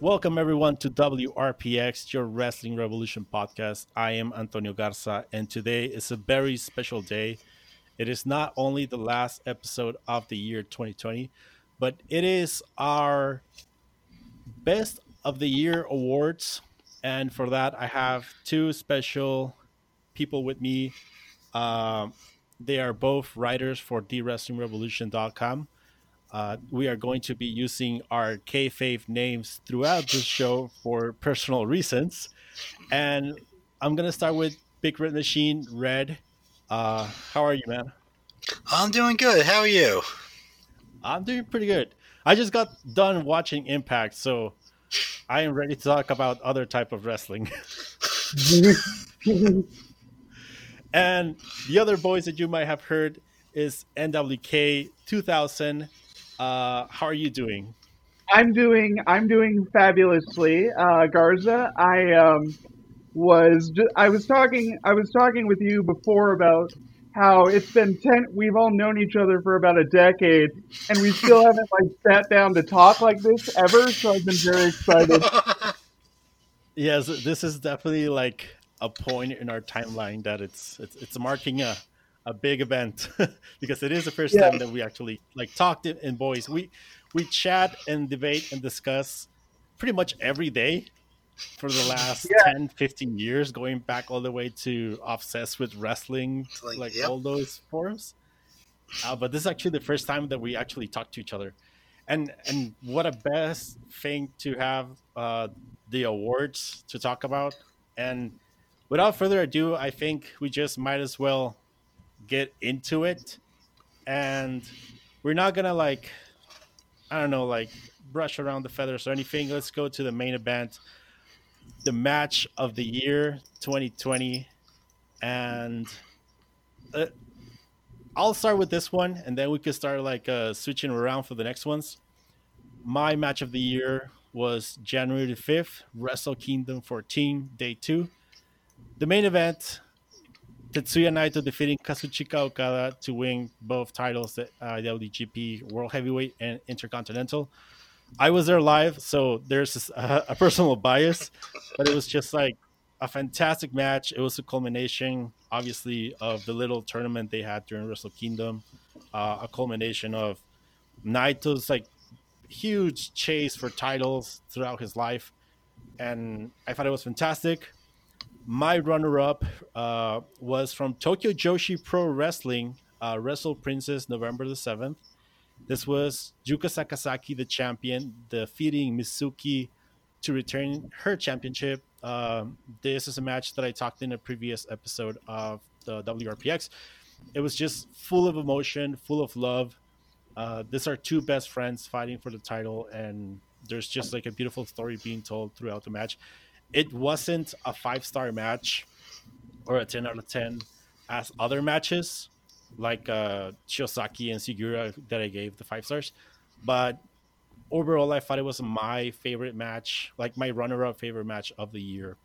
Welcome everyone to WRPX, your Wrestling Revolution podcast. I am Antonio Garza, and today is a very special day. It is not only the last episode of the year 2020, but it is our best of the year awards. And for that, I have two special people with me. Um, they are both writers for TheWrestlingRevolution.com. Uh, we are going to be using our kayfabe names throughout this show for personal reasons. And I'm going to start with Big Red Machine, Red. Uh, how are you, man? I'm doing good. How are you? I'm doing pretty good. I just got done watching Impact, so I am ready to talk about other type of wrestling. and the other boys that you might have heard is NWK 2000. Uh, how are you doing? I'm doing I'm doing fabulously, uh, Garza. I um, was I was talking I was talking with you before about how it's been ten. We've all known each other for about a decade, and we still haven't like sat down to talk like this ever. So I've been very excited. yes, this is definitely like a point in our timeline that it's it's, it's marking a a big event because it is the first yeah. time that we actually like talked in boys. We we chat and debate and discuss pretty much every day for the last yeah. 10 15 years going back all the way to obsessed with wrestling like, like yep. all those forums. Uh, but this is actually the first time that we actually talk to each other. And and what a best thing to have uh, the awards to talk about. And without further ado i think we just might as well get into it. And we're not gonna like i don't know like brush around the feathers or anything. Let's go to the main event the match of the year 2020 and uh, i'll start with this one and then we could start like uh, switching around for the next ones my match of the year was january the 5th wrestle kingdom 14 day 2 the main event Tetsuya Naito defeating Kazuchika Okada to win both titles, the uh, WGP World Heavyweight and Intercontinental. I was there live, so there's a, personal bias, but it was just like a fantastic match. It was a culmination, obviously, of the little tournament they had during Wrestle Kingdom, uh, a culmination of Naito's like huge chase for titles throughout his life, and I thought it was fantastic. My runner-up uh, was from Tokyo Joshi Pro Wrestling, uh, Wrestle Princess, November the seventh. This was Yuka Sakazaki, the champion, defeating Mizuki to return her championship. Um, this is a match that I talked in a previous episode of the WRPX. It was just full of emotion, full of love. Uh, these are two best friends fighting for the title, and there's just like a beautiful story being told throughout the match it wasn't a five star match or a 10 out of 10 as other matches like uh Shiozaki and Sugiura that I gave the five stars. But overall, I thought it was my favorite match, like my runner up favorite match of the year.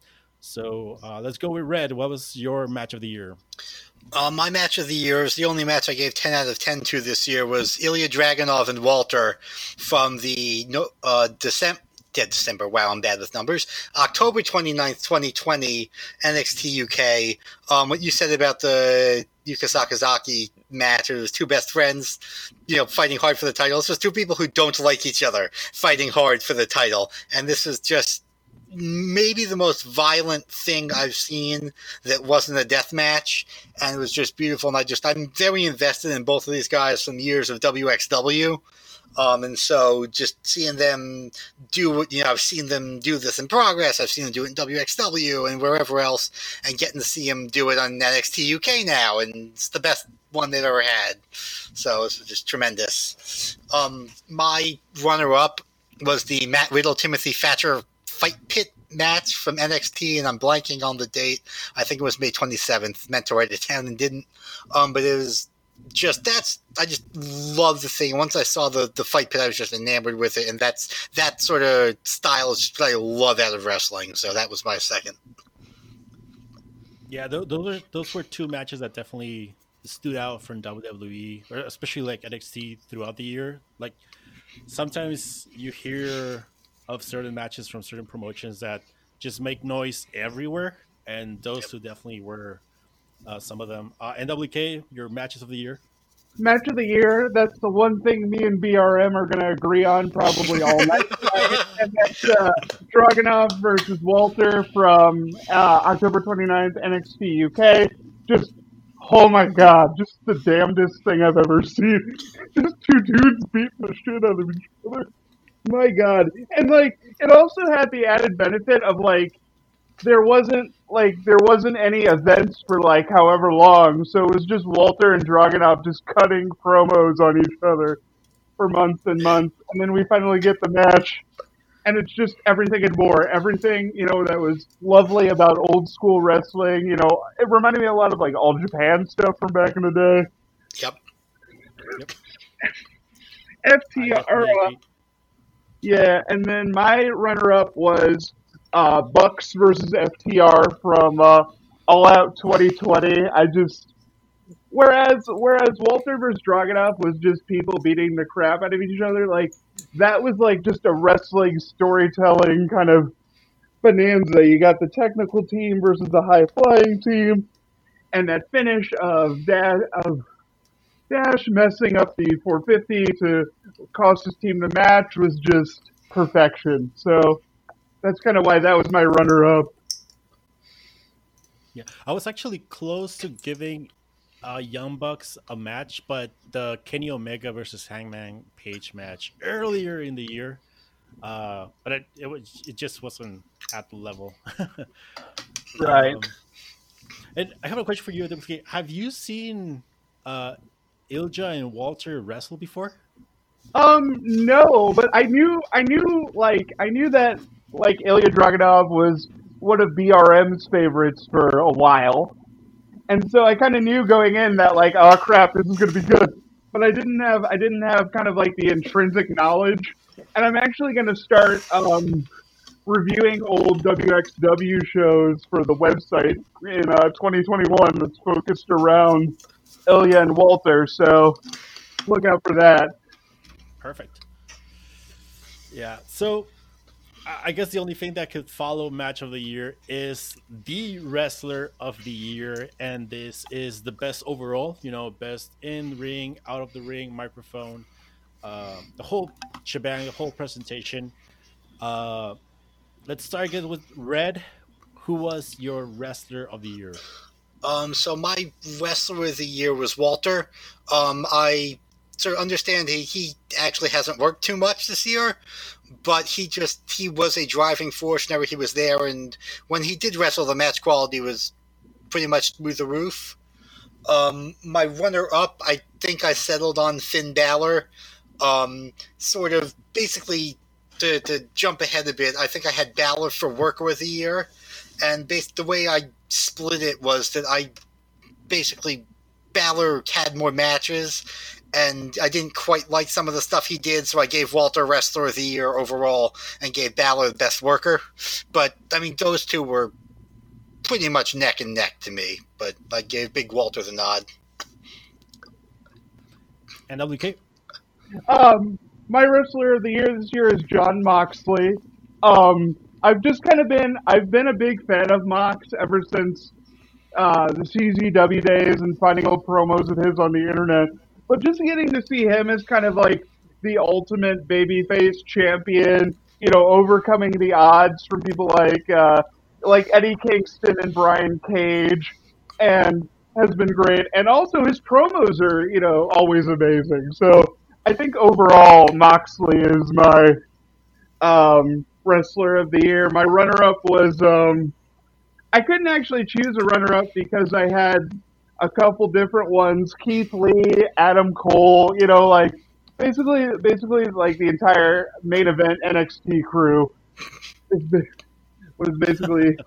So uh, let's go with Red. What was your match of the year? Uh, my match of the year is the only match I gave 10 out of 10 to this year was Ilya Dragunov and Walter from the no, uh, December yeah, December. Wow, I'm bad with numbers. October 29th, 2020, NXT UK. Um, what you said about the Yuka Sakazaki match, it was two best friends, you know, fighting hard for the title. It's just two people who don't like each other fighting hard for the title. And this is just maybe the most violent thing I've seen that wasn't a death match, and it was just beautiful. And I just I'm very invested in both of these guys from years of WXW. Um, and so just seeing them do, you know, I've seen them do this in progress. I've seen them do it in WXW and wherever else, and getting to see them do it on NXT UK now, and it's the best one they've ever had. So it's just tremendous. Um, my runner-up was the Matt Riddle Timothy Thatcher fight pit match from NXT, and I'm blanking on the date. I think it was May 27th. Meant to write it down and didn't. Um, but it was just that's I just love the thing. Once I saw the the fight pit, I was just enamored with it, and that's that sort of style is just what I love out of wrestling. So that was my second. Yeah, th- those are those were two matches that definitely stood out from WWE, or especially like NXT throughout the year. Like sometimes you hear of certain matches from certain promotions that just make noise everywhere, and those yep. two definitely were uh, some of them. Uh, NWK, your matches of the year. Match of the year. That's the one thing me and BRM are going to agree on probably all night. and that's uh, Dragunov versus Walter from uh, October 29th, NXT UK. Just Oh my god, just the damnedest thing I've ever seen. Just two dudes beating the shit out of each other. My god. And like it also had the added benefit of like there wasn't like there wasn't any events for like however long, so it was just Walter and Dragunov just cutting promos on each other for months and months, and then we finally get the match, and it's just everything and more. Everything you know that was lovely about old school wrestling. You know, it reminded me a lot of like all Japan stuff from back in the day. Yep. Yep. FTR. Yeah, and then my runner-up was uh, Bucks versus FTR from uh, All Out 2020. I just whereas whereas Walter versus Dragunov was just people beating the crap out of each other, like that was like just a wrestling storytelling kind of bonanza. You got the technical team versus the high flying team, and that finish of Dash of Dash messing up the 450 to cost his team the match was just perfection. So that's kind of why that was my runner up. Yeah, I was actually close to giving uh, Young Bucks a match, but the Kenny Omega versus Hangman Page match earlier in the year, uh, but it, it was it just wasn't at the level. right. Um, and I have a question for you. Have you seen uh, Ilja and Walter wrestle before? Um, no, but I knew, I knew, like, I knew that like Ilya Dragunov was one of BRM's favorites for a while. And so I kind of knew going in that like, oh crap, this is going to be good. But I didn't have I didn't have kind of like the intrinsic knowledge. And I'm actually going to start um, reviewing old WXW shows for the website in uh, 2021 that's focused around Ilya and Walter. So look out for that. Perfect. Yeah. So I guess the only thing that could follow match of the year is the wrestler of the year, and this is the best overall. You know, best in ring, out of the ring, microphone, uh, the whole shebang, the whole presentation. Uh, let's start again with Red. Who was your wrestler of the year? Um, so my wrestler of the year was Walter. Um, I sort of understand he, he actually hasn't worked too much this year, but he just he was a driving force whenever he was there, and when he did wrestle, the match quality was pretty much through the roof. Um, my runner up, I think I settled on Finn Balor. Um, sort of basically to, to jump ahead a bit, I think I had Balor for Worker of the Year, and based the way I split it was that I basically Balor had more matches, and I didn't quite like some of the stuff he did, so I gave Walter Wrestler of the Year overall and gave Balor the Best Worker. But I mean, those two were pretty much neck and neck to me. But I gave Big Walter the nod. And WK. Um, my wrestler of the year this year is Jon Moxley. Um, I've just kind of been I've been a big fan of Mox ever since uh, the CZW days and finding old promos of his on the internet. But just getting to see him as kind of like the ultimate babyface champion, you know, overcoming the odds from people like uh, like Eddie Kingston and Brian Cage, and has been great. And also his promos are, you know, always amazing. So I think overall Moxley is my um, wrestler of the year. My runner up was um, I couldn't actually choose a runner up because I had a couple different ones. Keith Lee, Adam Cole, you know, like basically, basically like the entire main event NXT crew was basically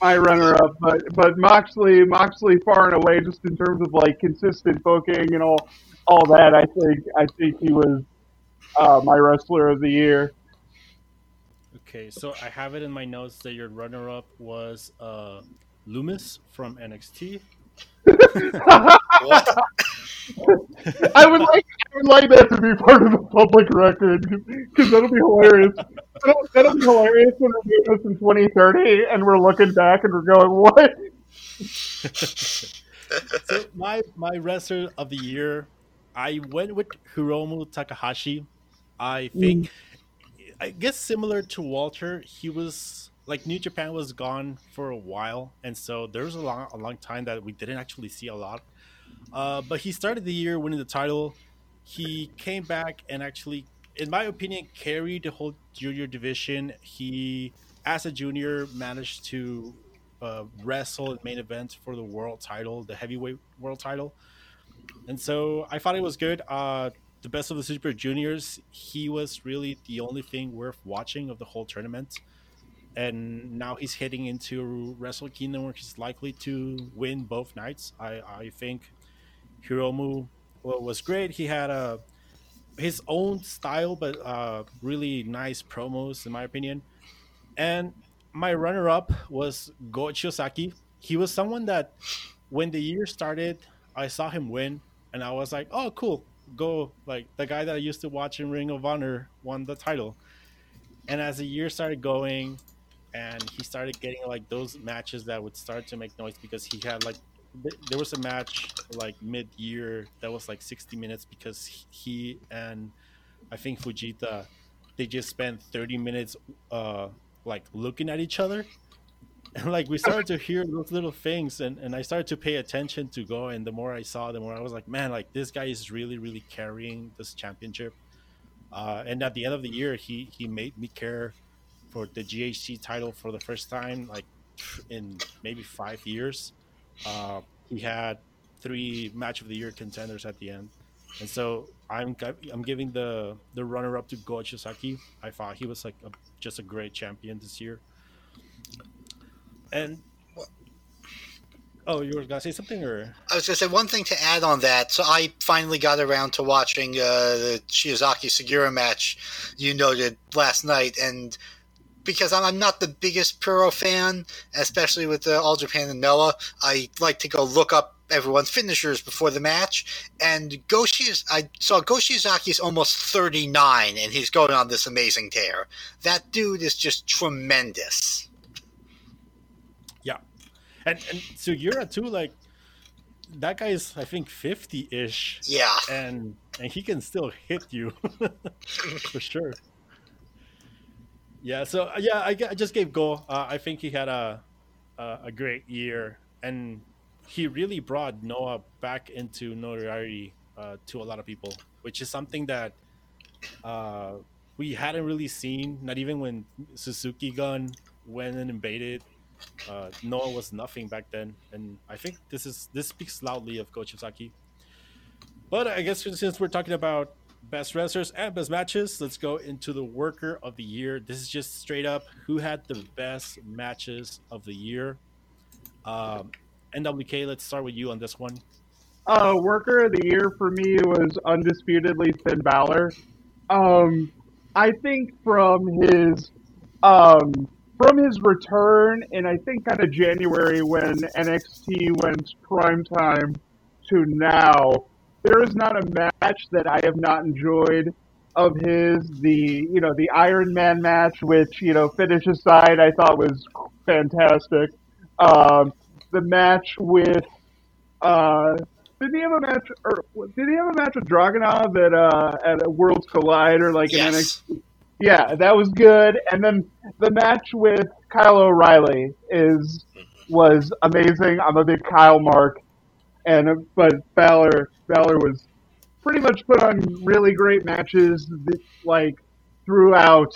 my runner-up. But but Moxley, Moxley far and away, just in terms of like consistent booking and all all that. I think I think he was uh, my wrestler of the year. Okay, so I have it in my notes that your runner-up was uh, Lumis from NXT. What? I would like I would like that to be part of the public record because that'll be hilarious. That'll, that'll be hilarious when we're doing this in 2030 and we're looking back and we're going, "What?" so my my wrestler of the year, I went with Hiromu Takahashi. I think, mm. I guess similar to Walter, he was like New Japan was gone for a while, and so there was a long a long time that we didn't actually see a lot. Uh, but he started the year winning the title. He came back and actually, in my opinion, carried the whole junior division. He, as a junior, managed to uh, wrestle in main event for the world title, the heavyweight world title. And so I thought it was good. Uh, the best of the Super Juniors, he was really the only thing worth watching of the whole tournament. And now he's heading into Wrestle Kingdom where he's likely to win both nights. I, I think Hiromu well, was great. He had a his own style, but uh, really nice promos, in my opinion. And my runner up was Go Shiozaki. He was someone that when the year started, I saw him win, and I was like, oh, cool. Go, like the guy that I used to watch in Ring of Honor won the title. And as the year started going, and he started getting like those matches that would start to make noise because he had like th- there was a match like mid-year that was like 60 minutes because he and I think Fujita they just spent 30 minutes uh like looking at each other. And like we started to hear those little things and, and i started to pay attention to go and the more i saw the more i was like man like this guy is really really carrying this championship. Uh, and at the end of the year he he made me care for the ghc title for the first time like in maybe five years. Uh, he had three match of the year contenders at the end. And so i'm i'm giving the the runner up to go Shiozaki. i thought he was like a, just a great champion this year. And oh, you were gonna say something, or? I was to say one thing to add on that. So I finally got around to watching uh, the Shiozaki Sugiura match you noted last night, and because I'm, I'm not the biggest Puro fan, especially with the All Japan and Noah, I like to go look up everyone's finishers before the match. And Goshi, is—I saw Go Shiozaki is almost 39, and he's going on this amazing tear. That dude is just tremendous. Yeah, and and Sugiura too, like that guy is I think fifty ish, Yeah. and and he can still hit you for sure. Yeah, so uh, yeah, I just gave Go. Uh, I think he had a, a a great year, and he really brought Noah back into notoriety uh, to a lot of people, which is something that uh, we hadn't really seen. Not even when Suzuki Gun went and invaded. Uh, Noah was nothing back then, and I think this is this speaks loudly of Go Shiozaki. But I guess since we're talking about best wrestlers and best matches, let's go into the worker of the year. This is just straight up who had the best matches of the year. Um, NWK, let's start with you on this one. Uh, worker of the year for me was undisputedly Finn Balor. Um, I think from his um, from his return in I think kind of January when NXT went prime time to now, there is not a match that I have not enjoyed of his. The you know the Iron Man match, which you know finish aside, I thought was fantastic. Um, the match with uh, did he have a match or did he have a match with Dragunov at uh at a Worlds Collide or like an Yes. NXT? Yeah, that was good. And then the match with Kyle O'Reilly is was amazing. I'm a big Kyle mark, and but Balor Balor was pretty much put on really great matches like throughout.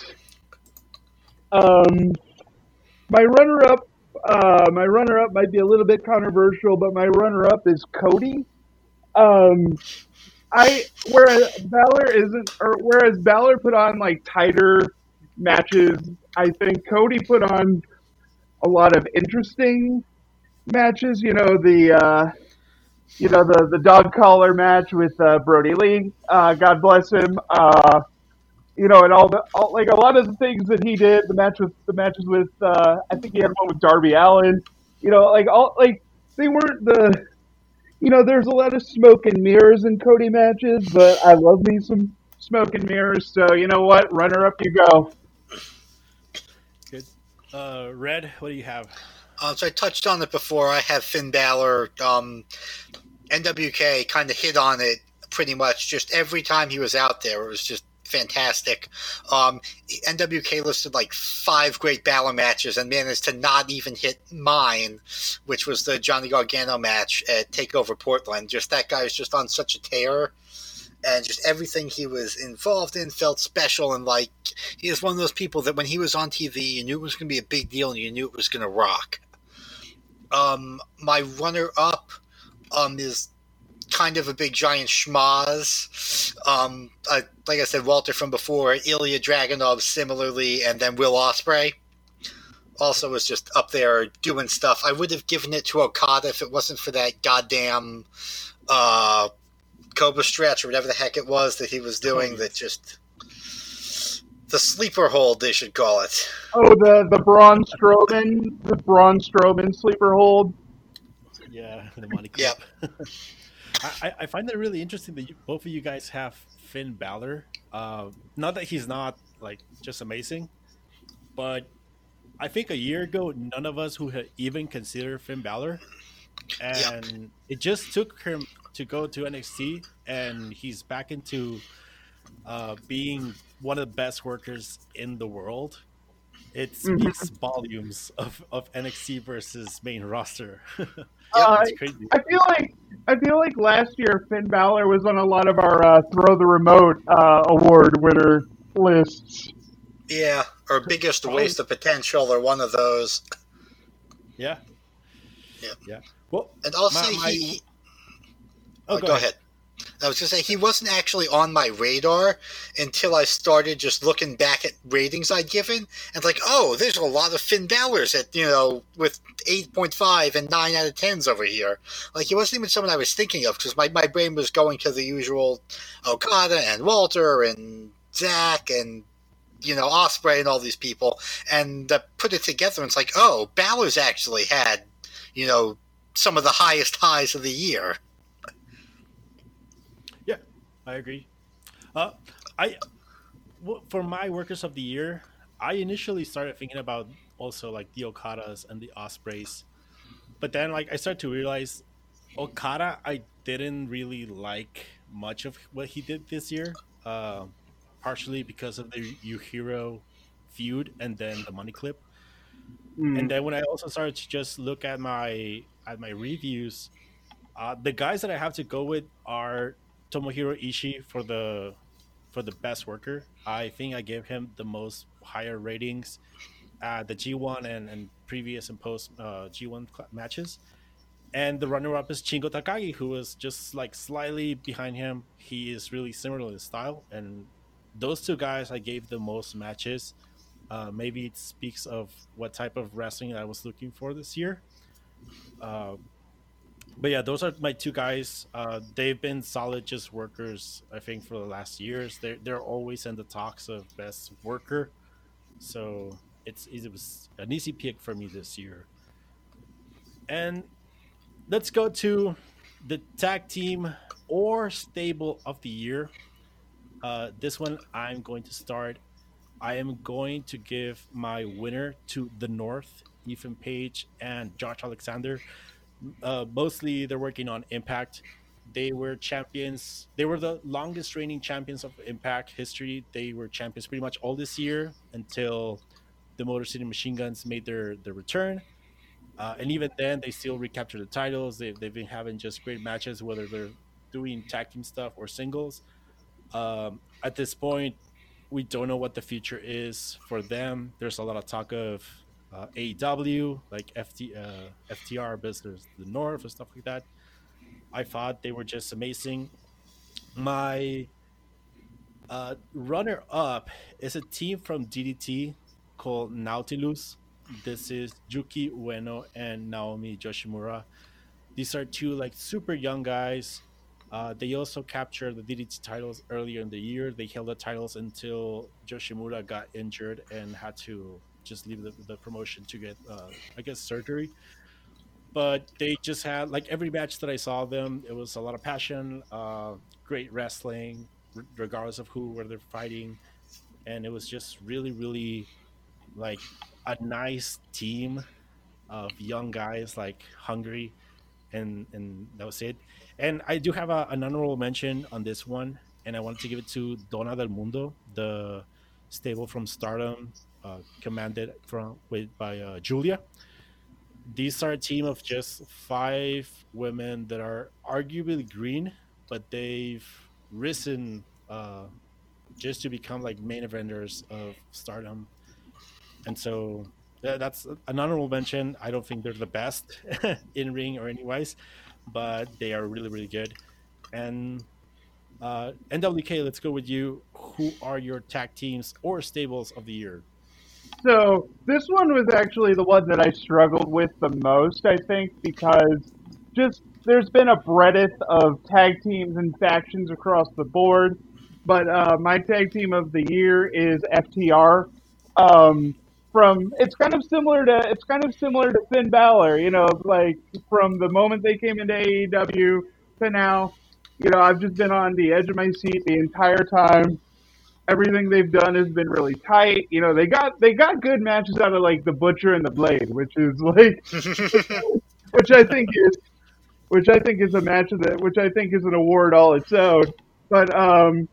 Um, my runner-up, uh, my runner-up might be a little bit controversial, but my runner-up is Cody. Um, I whereas Balor isn't, or whereas Balor put on like tighter matches, I think Cody put on a lot of interesting matches. You know the, uh, you know the the dog collar match with uh, Brodie Lee. Uh, God bless him. Uh, you know, and all the all, like a lot of the things that he did. The match with the matches with uh, I think he had one with Darby Allin. you know, like all like they weren't the, you know, there's a lot of smoke and mirrors in Cody matches, but I love me some smoke and mirrors. So you know what, runner up you go. Good. Uh, Red, what do you have? Uh, so I touched on it before. I have Finn Balor. Um, NWK kind of hit on it pretty much. Just every time he was out there, it was just fantastic. Um, NWK listed like five great Balor matches and managed to not even hit mine, which was the Johnny Gargano match at Takeover Portland. Just that guy was just on such a tear. And just everything he was involved in felt special, and like he is one of those people that when he was on TV, you knew it was going to be a big deal, and you knew it was going to rock. Um, my runner-up um, is kind of a big giant schmaz. Um, uh, like I said, Walter from before, Ilya Dragunov similarly, and then Will Ospreay also was just up there doing stuff. I would have given it to Okada if it wasn't for that goddamn uh, Cobra stretch or whatever the heck it was that he was doing. Oh, that just the sleeper hold, they should call it. Oh, the the Braun Strowman, the Braun Strowman sleeper hold. Yeah, the money clip. Yep. I, I find that really interesting that you, both of you guys have Finn Balor. Uh, not that he's not like just amazing, but I think a year ago none of us who had even considered Finn Balor, and yep. it just took him to go to NXT, and he's back into uh, being one of the best workers in the world. It mm-hmm. speaks volumes of, of NXT versus main roster. uh, I feel like I feel like last year Finn Balor was on a lot of our uh, throw the remote uh, award winner lists. Yeah, or biggest waste of potential, or one of those. Yeah. Yeah. Yeah. Well, and also my, my... he. Oh, oh, go, go ahead. ahead. I was going to say he wasn't actually on my radar until I started just looking back at ratings I'd given and like, oh, there's a lot of Finn Balor's at you know with eight point five and nine out of tens over here. Like he wasn't even someone I was thinking of because my, my brain was going to the usual Okada and Walter and Zack and you know Ospreay and all these people, and uh, put it together and it's like, oh, Balor's actually had you know some of the highest highs of the year. I agree. Uh, I for my workers of the year, I initially started thinking about also like the Okadas and the Ospreays, but then like I started to realize Okada I didn't really like much of what he did this year, uh, partially because of the Yujiro feud and then the money clip. Mm. And then when I also started to just look at my at my reviews, uh, the guys that I have to go with are Tomohiro Ishii for the for the best worker. I think I gave him the most higher ratings at the G1 and, and previous and post uh, G1 matches. And the runner up is Shingo Takagi, who was just like slightly behind him. He is really similar in style. And those two guys, I gave the most matches. Uh, maybe it speaks of what type of wrestling I was looking for this year. Uh, but yeah, those are my two guys. Uh, they've been solid, just workers. I think for the last years, they're they're always in the talks of best worker. So it's it was an easy pick for me this year. And let's go to the tag team or stable of the year. Uh, this one I'm going to start. I am going to give my winner to the North, Ethan Page and Josh Alexander uh, mostly they're working on Impact. They were champions. They were the longest reigning champions of Impact history. They were champions pretty much all this year until the Motor City Machine Guns made their their return. Uh, and even then, they still recaptured the titles. They, they've been having just great matches, whether they're doing tag team stuff or singles. Um, at this point, we don't know what the future is for them. There's a lot of talk of uh, AEW, like FT, uh, FTR business, the North and stuff like that. I thought they were just amazing. My uh, runner up is a team from DDT called Nautilus. This is Yuki Ueno and Naomi Yoshimura. These are two like super young guys. Uh, they also captured the DDT titles earlier in the year. They held the titles until Yoshimura got injured and had to just leave the, the promotion to get, uh, I guess, surgery. but they just had like every match that I saw them, it was a lot of passion, uh, great wrestling, regardless of who were they're fighting, and it was just really, really like a nice team of young guys, like hungry, and and that was it. And I do have a, an honorable mention on this one, and I wanted to give it to Donna del Mondo, the stable from Stardom, uh, commanded from with by uh, Julia these are a team of just five women that are arguably green, but they've risen uh, just to become like main eventers of Stardom, and so that's an honorable mention. I don't think they're the best in ring or anyways, but they are really really good. And uh, NWK, let's go with you. Who are your tag teams or stables of the year? So this one was actually the one that I struggled with the most, I think, because just there's been a breadth of tag teams and factions across the board. But uh, my tag team of the year is FTR. Um, from it's kind of similar to it's kind of similar to Finn Balor, you know, like from the moment they came into AEW to now, you know, I've just been on the edge of my seat the entire time everything they've done has been really tight. You know, they got they got good matches out of like the Butcher and the Blade, which is like, which I think is, which I think is a match of that, which I think is an award all its own. But um,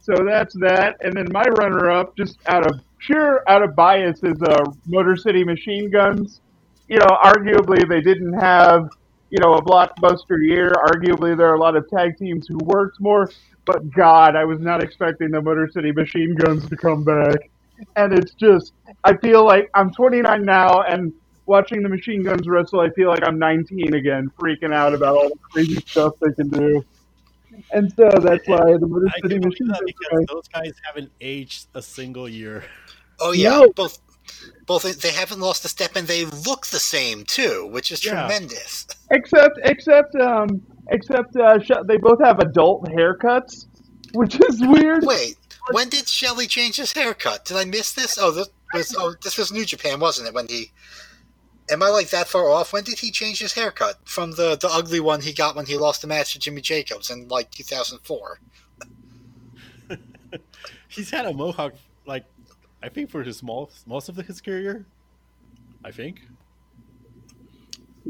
so that's that, and then my runner-up, just out of pure out of bias, is uh, Motor City Machine Guns. You know, arguably they didn't have you know, a blockbuster year. Arguably, there are a lot of tag teams who worked more, but God, I was not expecting the Motor City Machine Guns to come back. And it's just, I feel like I'm 29 now, and watching the Machine Guns wrestle, I feel like I'm 19 again, freaking out about all the crazy stuff they can do. And so that's why the Motor City Machine Guns. Because those guys haven't aged a single year. Oh yeah, no. both both they haven't lost a step and they look the same too, which is yeah. tremendous. Except, except, um, except uh, they both have adult haircuts, which is weird. Wait, when did Shelley change his haircut? Did I miss this? Oh, this was oh, this was New Japan, wasn't it? When he am I like that far off? When did he change his haircut from the the ugly one he got when he lost the match to Jimmy Jacobs in like 2004? He's had a mohawk like I think for his most most of his career. I think.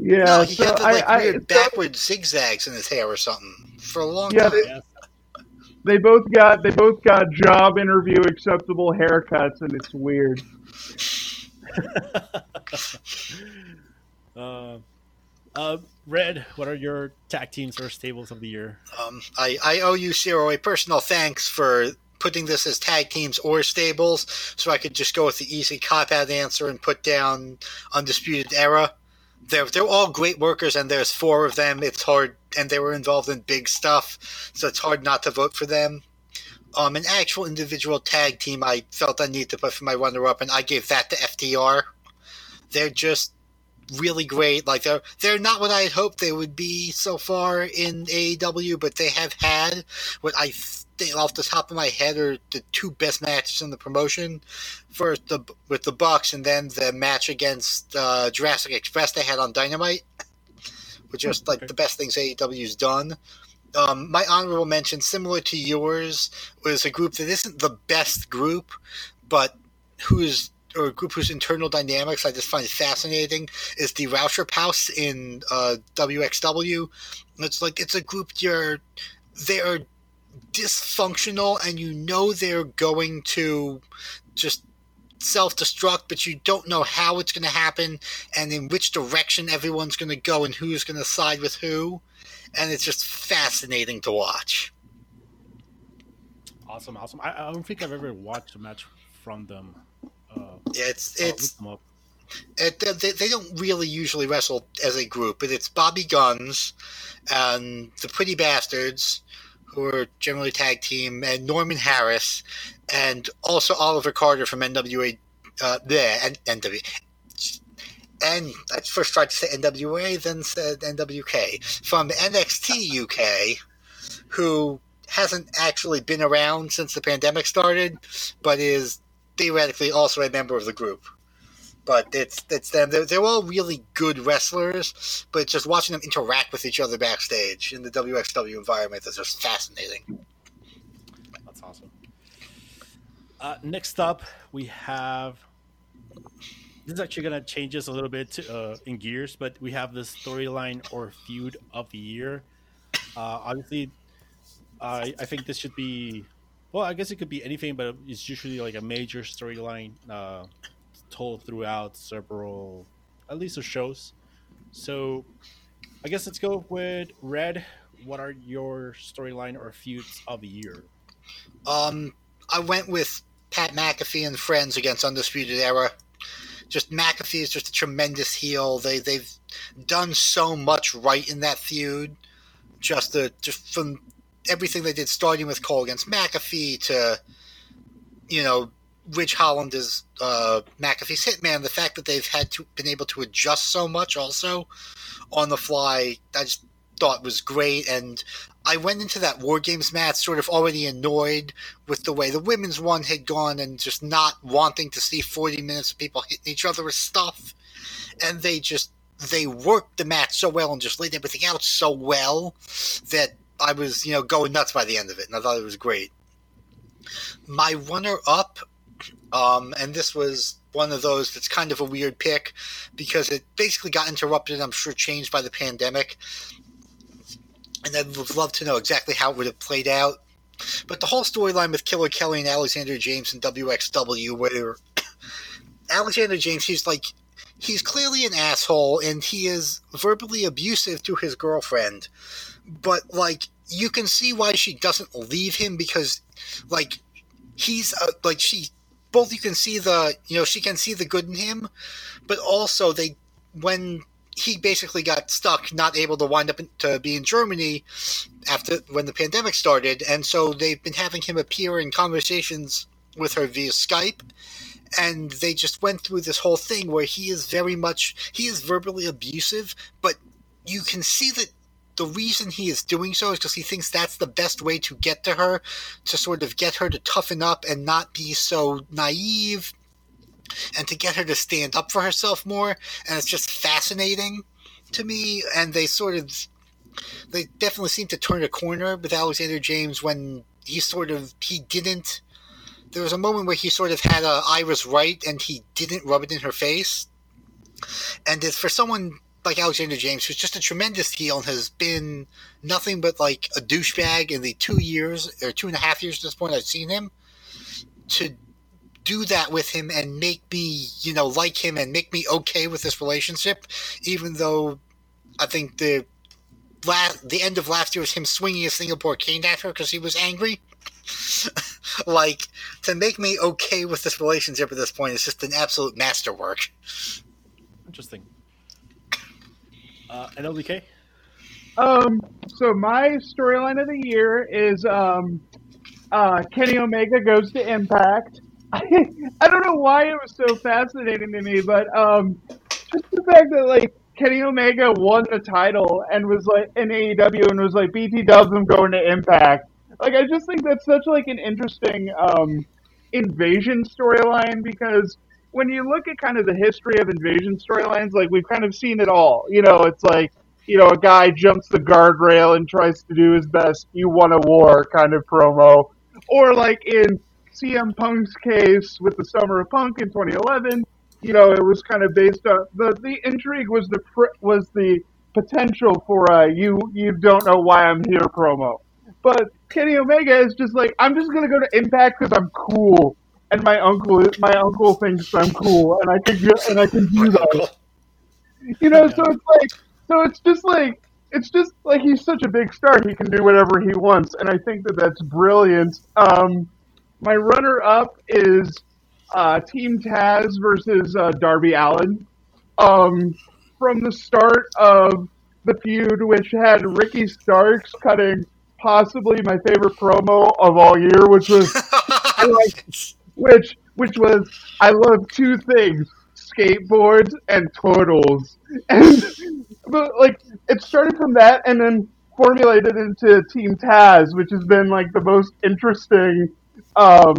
Yeah, no, he so had the, like I, weird I, backward so, zigzags in his hair or something for a long yeah, time. They, they both got they both got job interview acceptable haircuts, and it's weird. uh, uh, Red, what are your tag teams or stables of the year? Um, I, I owe you, Zero, a personal thanks for putting this as tag teams or stables, so I could just go with the easy cop out answer and put down Undisputed Era. They're they're all great workers, and there's four of them. It's hard, and they were involved in big stuff, so it's hard not to vote for them. Um, an actual individual tag team, I felt I need to put for my runner up, and I gave that to FTR. They're just really great. Like they're they're not what I had hoped they would be so far in AEW, but they have had what I think off the top of my head are the two best matches in the promotion. First, the with the Bucks, and then the match against uh, Jurassic Express they had on Dynamite, which is like the best things AEW's done. Um, my honorable mention, similar to yours, was a group that isn't the best group, but who's or a group whose internal dynamics I just find fascinating is the Rauschenhaus in uh, WXW. It's like it's a group you're they are dysfunctional and you know they're going to just self destruct, but you don't know how it's going to happen and in which direction everyone's going to go and who's going to side with who. And it's just fascinating to watch. Awesome, awesome. I, I don't think I've ever watched a match from them. Uh, yeah, it's it's. It, they, they don't really usually wrestle as a group, but it's Bobby Gunns and the Pretty Bastards who are generally tag team, and Norman Harras, and also Oliver Carter from NWA. Uh, there and NWA. And I first tried to say NWA, then said NWK from NXT UK, who hasn't actually been around since the pandemic started, but is theoretically also a member of the group. but it's it's them. They're, they're all really good wrestlers, but just watching them interact with each other backstage in the WXW environment is just fascinating. That's awesome. Uh, next up, we have. This is actually going to change us a little bit to, uh, in gears, but we have the storyline or feud of the year. Uh, obviously, I I think this should be. Well, I guess it could be anything, but it's usually like a major storyline uh, told throughout several, at least, of shows. So, I guess let's go with Red. What are your storyline or feuds of the year? Um, I went with Pat McAfee and friends against Undisputed Era. Just McAfee is just a tremendous heel. They they've done so much right in that feud. Just the just from everything they did, starting with Cole against McAfee to, you know, Ridge Holland is uh, McAfee's hitman. The fact that they've had to been able to adjust so much also on the fly, I just thought was great. And I went into that War Games match sort of already annoyed with the way the women's one had gone and just not wanting to see 40 minutes of people hitting each other with stuff. And they just they worked the match so well and just laid everything out so well that I was, you know, going nuts by the end of it, and I thought it was great. My runner up, um, and this was one of those that's kind of a weird pick because it basically got interrupted, I'm sure changed by the pandemic. And I would love to know exactly how it would have played out. But the whole storyline with Killer Kelly and Alexander James and WXW, where Alexander James, he's like, he's clearly an asshole and he is verbally abusive to his girlfriend but like you can see why she doesn't leave him because like he's like she both you can see the you know she can see the good in him but also they when he basically got stuck not able to wind up in, to be in germany after when the pandemic started and so they've been having him appear in conversations with her via skype and they just went through this whole thing where he is very much he is verbally abusive but you can see that the reason he is doing so is because he thinks that's the best way to get to her, to sort of get her to toughen up and not be so naive, and to get her to stand up for herself more. And it's just fascinating to me. And they sort of, they definitely seem to turn a corner with Alexander James when he sort of, he didn't. There was a moment where he sort of had uh, Ira's right and he didn't rub it in her face. And it's for someone like Alexander James, who's just a tremendous heel and has been nothing but like a douchebag in the two years or two and a half years at this point I've seen him, to do that with him and make me, you know, like him and make me okay with this relationship, even though I think the last, the end of last year was him swinging a Singapore cane at her because he was angry. like to make me okay with this relationship at this point is just an absolute masterwork. Interesting. Uh, NLDK? Um, so my storyline of the year is um, uh, Kenny Omega goes to Impact. I, I don't know why it was so fascinating to me, but um, just the fact that like Kenny Omega won the title and was like in AEW and was like BT dubs him going to Impact. Like I just think that's such like an interesting um, invasion storyline because when you look at kind of the history of invasion storylines, like we've kind of seen it all. You know, it's like you know a guy jumps the guardrail and tries to do his best. You won a war kind of promo, or like in CM Punk's case with the Summer of Punk in 2011. You know, it was kind of based on the the intrigue was the was the potential for a you you don't know why I'm here promo. But Kenny Omega is just like I'm just gonna go to Impact because I'm cool and my uncle my uncle thinks I'm cool, and I can and I can do that. You know, so it's like so it's just like it's just like he's such a big star, he can do whatever he wants, and I think that that's brilliant. Um, my runner up is uh, Team Taz versus uh, Darby Allin. Um, from the start of the feud, which had Ricky Starks cutting possibly my favorite promo of all year, which was like which which was I love two things: skateboards and turtles. And but like it started from that, and then formulated into Team Taz, which has been like the most interesting um,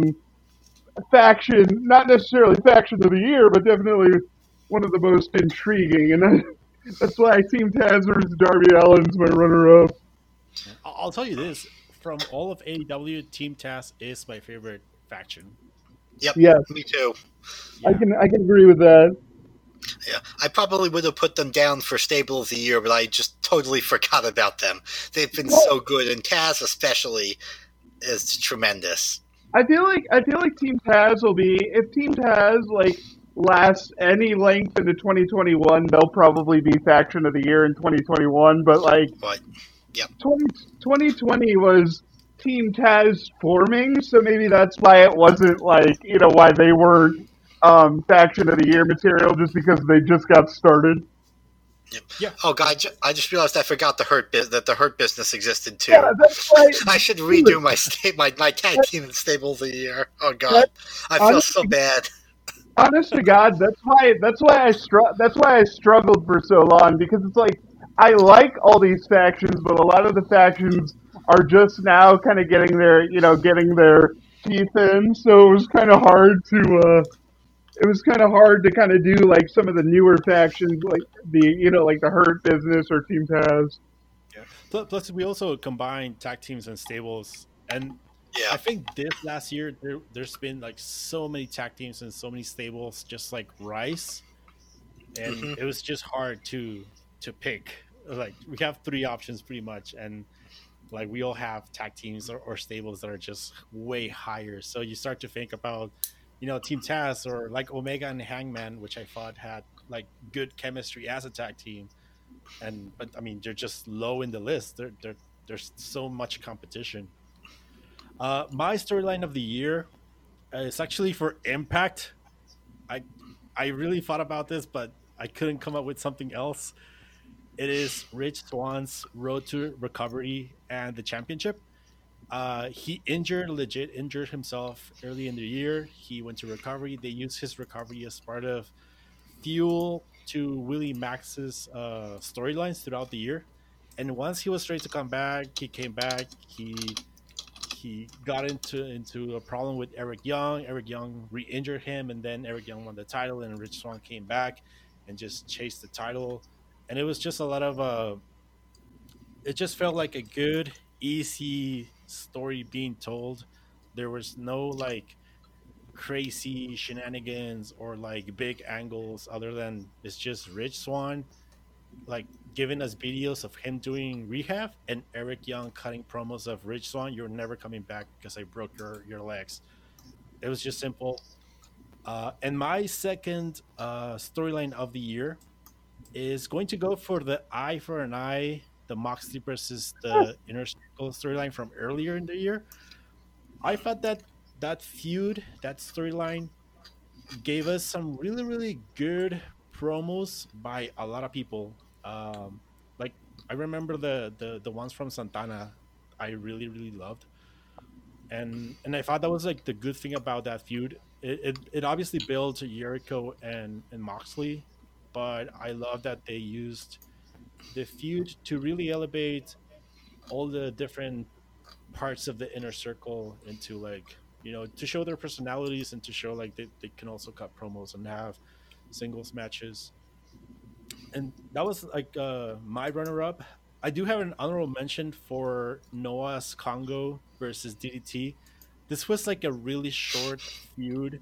faction, not necessarily faction of the year, but definitely one of the most intriguing, and that, that's why Team Taz versus Darby Allin's my runner-up. I'll tell you this: from all of AEW, Team Taz is my favorite faction. Yep. Yes. Me too. I can I can agree with that. Yeah, I probably would have put them down for stable of the year, but I just totally forgot about them. They've been so good, and Taz especially is tremendous. I feel like I feel like Team Taz will be if Team Taz like lasts any length into 2021, they'll probably be faction of the year in 2021. But like, But 20, 2020 was Team Taz forming, so maybe that's why it wasn't like you know why they weren't um, faction of the year material just because they just got started. Yeah. Oh god, I ju- I just realized I forgot the hurt bus- that the hurt business existed too. Yeah, that's why. I should redo my sta- my my tag team in stable of the year. Oh god, I feel so bad. honest to God, that's why that's why I str- that's why I struggled for so long because it's like I like all these factions, but a lot of the factions are just now kind of getting their you know getting their teeth in, so it was kind of hard to uh, it was kind of hard to kind of do like some of the newer factions like the you know like the Hurt Business or Team Taz. Plus, plus we also combine tag teams and stables, and yeah. I think this last year there, there's been like so many tag teams and so many stables, just like Rice, and Mhm. it was just hard to to pick. Like we have three options pretty much, and like we all have tag teams or, or stables that are just way higher. So you start to think about, you know, Team Taz or like Omega and Hangman, which I thought had like good chemistry as a tag team, and but I mean they're just low in the list. There, there, there's so much competition. Uh, my storyline of the year is actually for Impact. I I really thought about this, but I couldn't come up with something else. It is Rich Swann's road to recovery and the championship. Uh, he injured, legit injured himself early in the year. He went to recovery. They used his recovery as part of fuel to Willie Mack's uh, storylines throughout the year. And once he was ready to come back, he came back. He he got into into a problem with Eric Young. Eric Young re-injured him, and then Eric Young won the title, and Rich Swann came back and just chased the title. And it was just a lot of uh, it just felt like a good, easy story being told. There was no like crazy shenanigans or like big angles other than it's just Rich Swann like giving us videos of him doing rehab and Eric Young cutting promos of Rich Swann, you're never coming back because I broke your your legs. It was just simple. Uh, and my second uh, storyline of the year is going to go for the eye for an eye, the Moxley versus the Inner Circle storyline from earlier in the year. I thought that that feud, that storyline, gave us some really really good promos by a lot of people. Um, like I remember the, the the ones from Santana, I really really loved, and and I thought that was like the good thing about that feud. It it, it obviously built Jericho and and Moxley, but I love that they used the feud to really elevate all the different parts of the inner circle into like you know to show their personalities and to show like they, they can also cut promos and have singles matches and that was like uh, my runner-up. I do have an honorable mention for Noah's Kongo versus DDT. This was like a really short feud,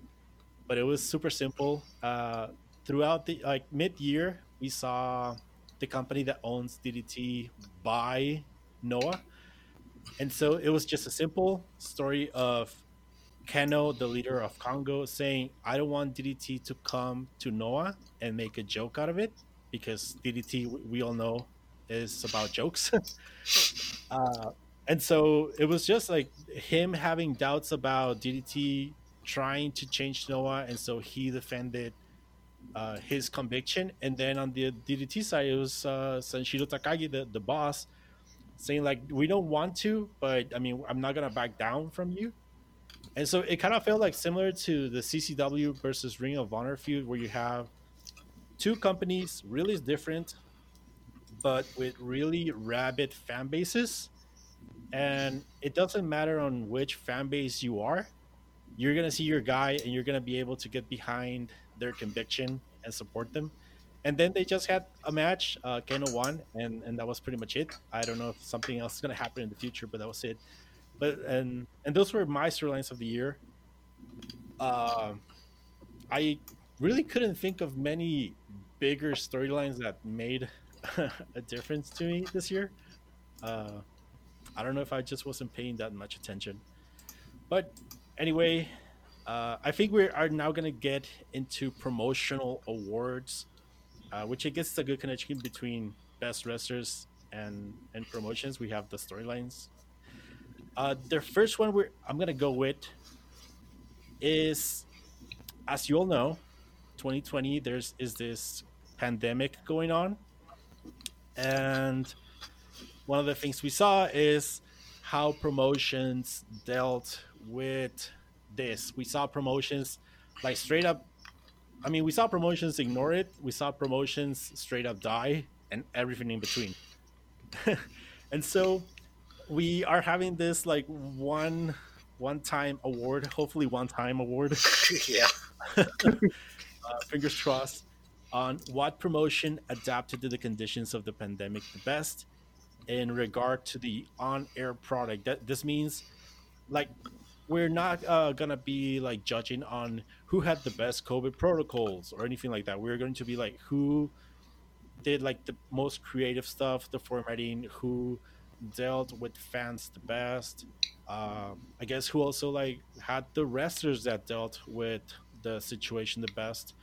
but it was super simple. Uh, throughout the like mid-year, we saw the company that owns DDT buy Noah, and so it was just a simple story of Kenoh, the leader of Kongo, saying, "I don't want DDT to come to Noah and make a joke out of it." because DDT we all know is about jokes. uh, and so it was just like him having doubts about DDT trying to change Noah, and so he defended uh, his conviction. And then on the DDT side, it was uh, Sanshiro Takagi, the, the boss, saying like, "We don't want to, but I mean, I'm not gonna back down from you." And so it kind of felt like similar to the CZW versus Ring of Honor feud, where you have two companies really different but with really rabid fan bases and it doesn't matter on which fan base you are you're gonna see your guy and you're gonna be able to get behind their conviction and support them. And then they just had a match. Uh, Kenoh won, and and that was pretty much it. I don't know if something else is gonna happen in the future, but that was it. But and and those were my storylines of the year. Uh, I really couldn't think of many bigger storylines that made a difference to me this year. Uh, I don't know if I just wasn't paying that much attention. But anyway, uh, I think we are now going to get into promotional awards, uh, which I guess is a good connection between best wrestlers and, and promotions. We have the storylines. Uh, the first one we're, I'm going to go with is, as you all know, 2020 there's is this pandemic going on and one of the things we saw is how promotions dealt with this. We saw promotions like straight up i mean we saw promotions ignore it. We saw promotions straight up die and everything in between. And so we are having this like one one time award hopefully one time award. Yeah. Uh, fingers crossed, on what promotion adapted to the conditions of the pandemic the best in regard to the on-air product. That this means, like, we're not uh, gonna be like judging on who had the best COVID protocols or anything like that. We're going to be like who did like the most creative stuff, the formatting, who dealt with fans the best. Uh, I guess who also like had the wrestlers that dealt with the situation the best.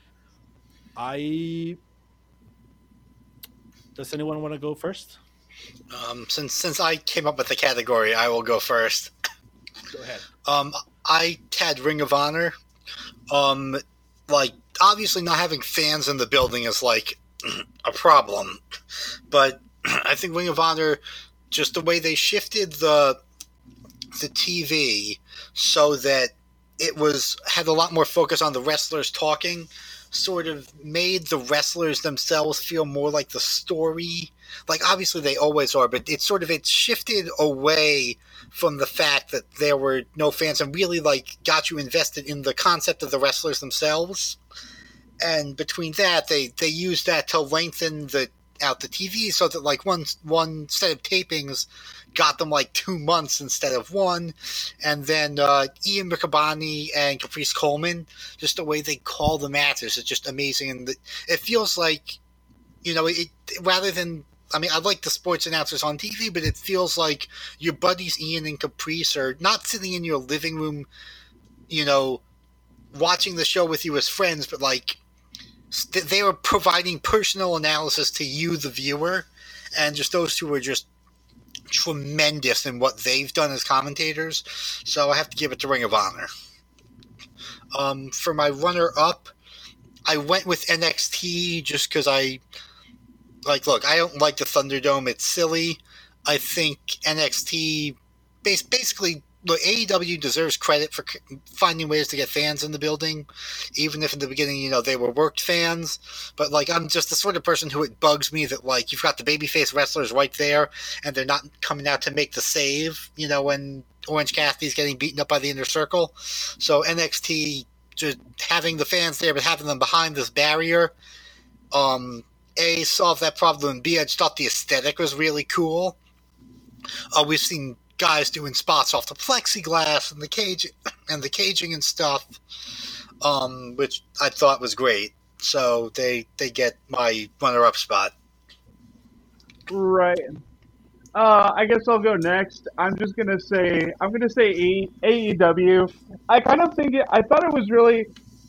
I does anyone want to go first? Um, since since I came up with the category, I will go first. Go ahead. Um, I had Ring of Honor. Um, like obviously not having fans in the building is like a problem, but I think Ring of Honor, just the way they shifted the the TV so that it was had a lot more focus on the wrestlers talking sort of made the wrestlers themselves feel more like the story like obviously they always are but it sort of it shifted away from the fact that there were no fans and really like got you invested in the concept of the wrestlers themselves and between that they they used that to lengthen the out the TV so that like one one set of tapings got them like two months instead of one. And then uh, Ian Riccaboni and Caprice Coleman, just the way they call the matches is just amazing. And it feels like, you know, it rather than. I mean, I like the sports announcers on TV, but it feels like your buddies Ian and Caprice are not sitting in your living room, you know, watching the show with you as friends, but like they were providing personal analysis to you, the viewer, and just those two were just tremendous in what they've done as commentators. So I have to give it to Ring of Honor. Um, for my runner up, I went with NXT just because I like. Look, I don't like the Thunderdome. It's silly. I think NXT basically look, AEW deserves credit for finding ways to get fans in the building, even if in the beginning, you know, they were worked fans. But like, I'm just the sort of person who it bugs me that like you've got the babyface wrestlers right there, and they're not coming out to make the save. You know, when Orange Cassidy's getting beaten up by the inner circle. So NXT just having the fans there, but having them behind this barrier. Um, a solved that problem, B I just thought the aesthetic was really cool. Uh, we've seen guys doing spots off the plexiglass and the cage and the caging and stuff, um, which I thought was great. So they they get my runner up spot. Right. Uh, I guess I'll go next. I'm just gonna say I'm gonna say AEW. I kind of think it. I thought it was really.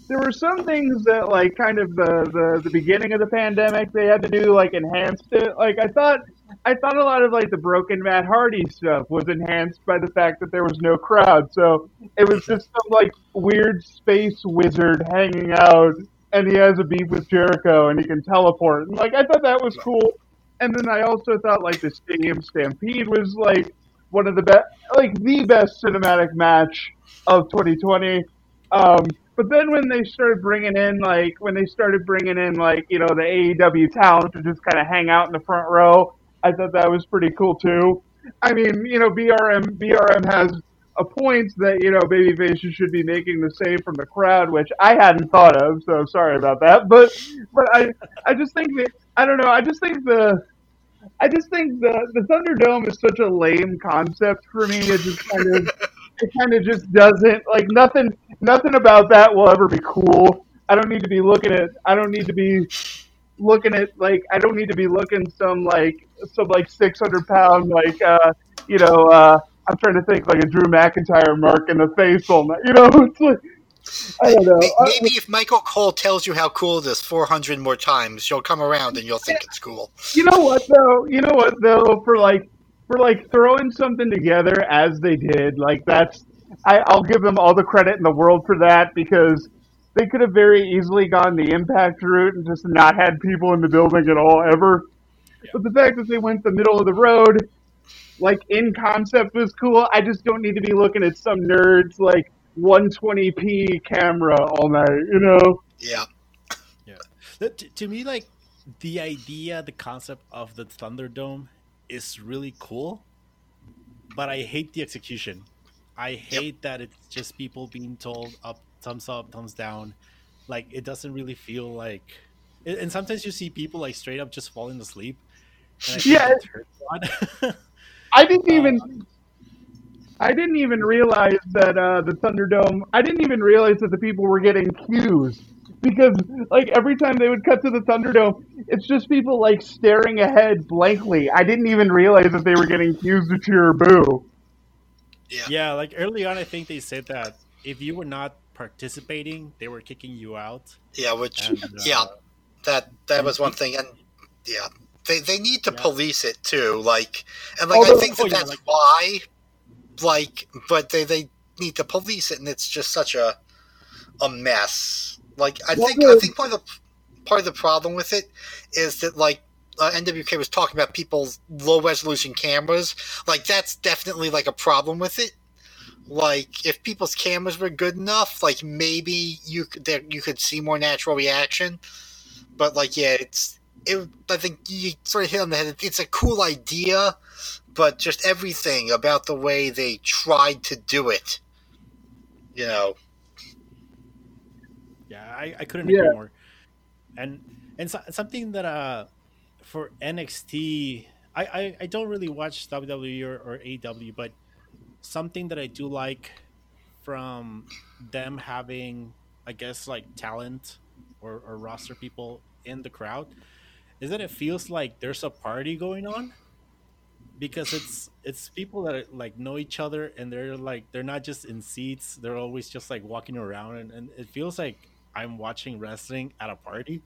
There were some things that like kind of the, the the beginning of the pandemic they had to do like enhanced it. Like I thought I thought a lot of like the broken Matt Hardy stuff was enhanced by the fact that there was no crowd. So it was just some like weird space wizard hanging out, and he has a beef with Jericho, and he can teleport. And, like I thought that was cool. And then I also thought like the Stadium Stampede was like one of the best, like the best cinematic match of 2020. Um, but then when they started bringing in like when they started bringing in like you know the AEW talent to just kind of hang out in the front row I thought that was pretty cool too. I mean, you know, BRM BRM has a point that you know baby faces should be making the save from the crowd, which I hadn't thought of. So sorry about that. But but I I just think that I don't know. I just think the I just think the the Thunderdome is such a lame concept for me. It just kind of it kind of just doesn't like nothing nothing about that will ever be cool. I don't need to be looking at I don't need to be looking at like I don't need to be looking some like some like six hundred pound like uh you know uh I'm trying to think like a Drew McIntyre mark in the face all night. You know, it's like I don't know. Maybe if Michael Cole tells you how cool it is 400 more times, you'll come around and you'll think it's cool. You know what though? You know what though? For like for like throwing something together as they did, like that's I, I'll give them all the credit in the world for that because they could have very easily gone the impact route and just not had people in the building at all ever. Yeah. But the fact that they went the middle of the road, like in concept, was cool. I just don't need to be looking at some nerds like 120p camera all night, you know? Yeah. Yeah. To, to me, like the idea, the concept of the Thunderdome is really cool, but I hate the execution. I hate yep. that it's just people being told up, thumbs up, thumbs down. Like it doesn't really feel like. And sometimes you see people like straight up just falling asleep. I yeah. I didn't even. Uh, I didn't even realize that uh, the Thunderdome. I didn't even realize that the people were getting cues because, like, every time they would cut to the Thunderdome, it's just people like staring ahead blankly. I didn't even realize that they were getting cues to cheer boo. Yeah. yeah, like early on, I think they said that if you were not participating, they were kicking you out. Yeah, which and, uh, yeah, that that was one thing, and yeah, they they need to yeah. police it too. Like, and like Although, I think that oh, that's yeah, like, why like, but they they need to police it, and it's just such a a mess. Like, I think I think part of the part of the problem with it is that like uh, NWK was talking about people's low resolution cameras. Like, that's definitely like a problem with it. Like, if people's cameras were good enough, like maybe you could there, you could see more natural reaction. But like, yeah, it's it. I think you sort of hit on the head. It's a cool idea but just everything about the way they tried to do it, you know. I, I couldn't yeah. agree more. And and so, something that uh for NXT, I, I, I don't really watch WWE or, or AEW, but something that I do like from them having, I guess, like talent or, or roster people in the crowd is that it feels like there's a party going on because it's it's people that are, like know each other and they're like they're not just in seats they're always just like walking around and, and it feels like i'm watching wrestling at a party.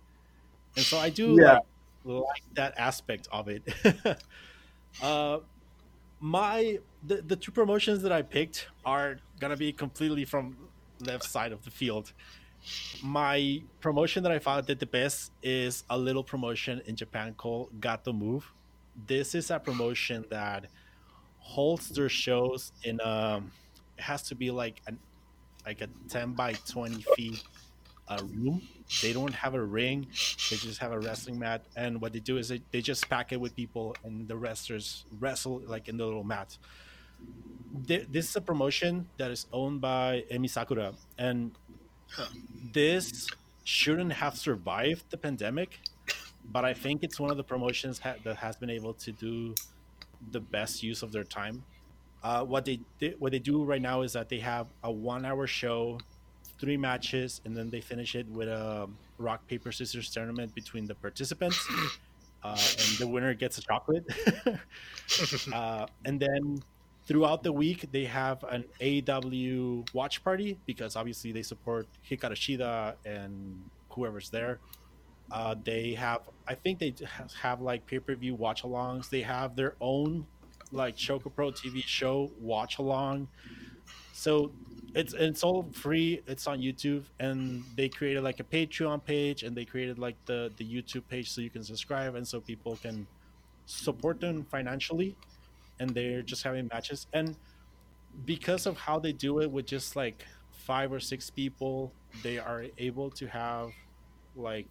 And so i do yeah. like, like that aspect of it. Uh my the, the two promotions that i picked are gonna be completely from left side of the field. My promotion that i found did the best is a little promotion in japan called Gatoh Move. This is a promotion that holds their shows in um it has to be like an like a 10 by 20 feet uh, room they don't have a ring they just have a wrestling mat and what they do is they, they just pack it with people and the wrestlers wrestle like in the little mat this is a promotion that is owned by emi sakura and this shouldn't have survived the pandemic but I think it's one of the promotions ha- that has been able to do the best use of their time. Uh, what they what they do right now is that they have a one hour show, three matches, and then they finish it with a rock paper scissors tournament between the participants, uh, and the winner gets a chocolate. uh, and then throughout the week they have an AEW watch party because obviously they support Hikaru Shida and whoever's there. Uh, they have, I think they have like pay per view watch alongs. They have their own like Choco Pro TV show watch along. So it's it's all free. It's on YouTube, and they created like a Patreon page, and they created like the the YouTube page so you can subscribe, and so people can support them financially, and they're just having matches. And because of how they do it with just like five or six people, they are able to have like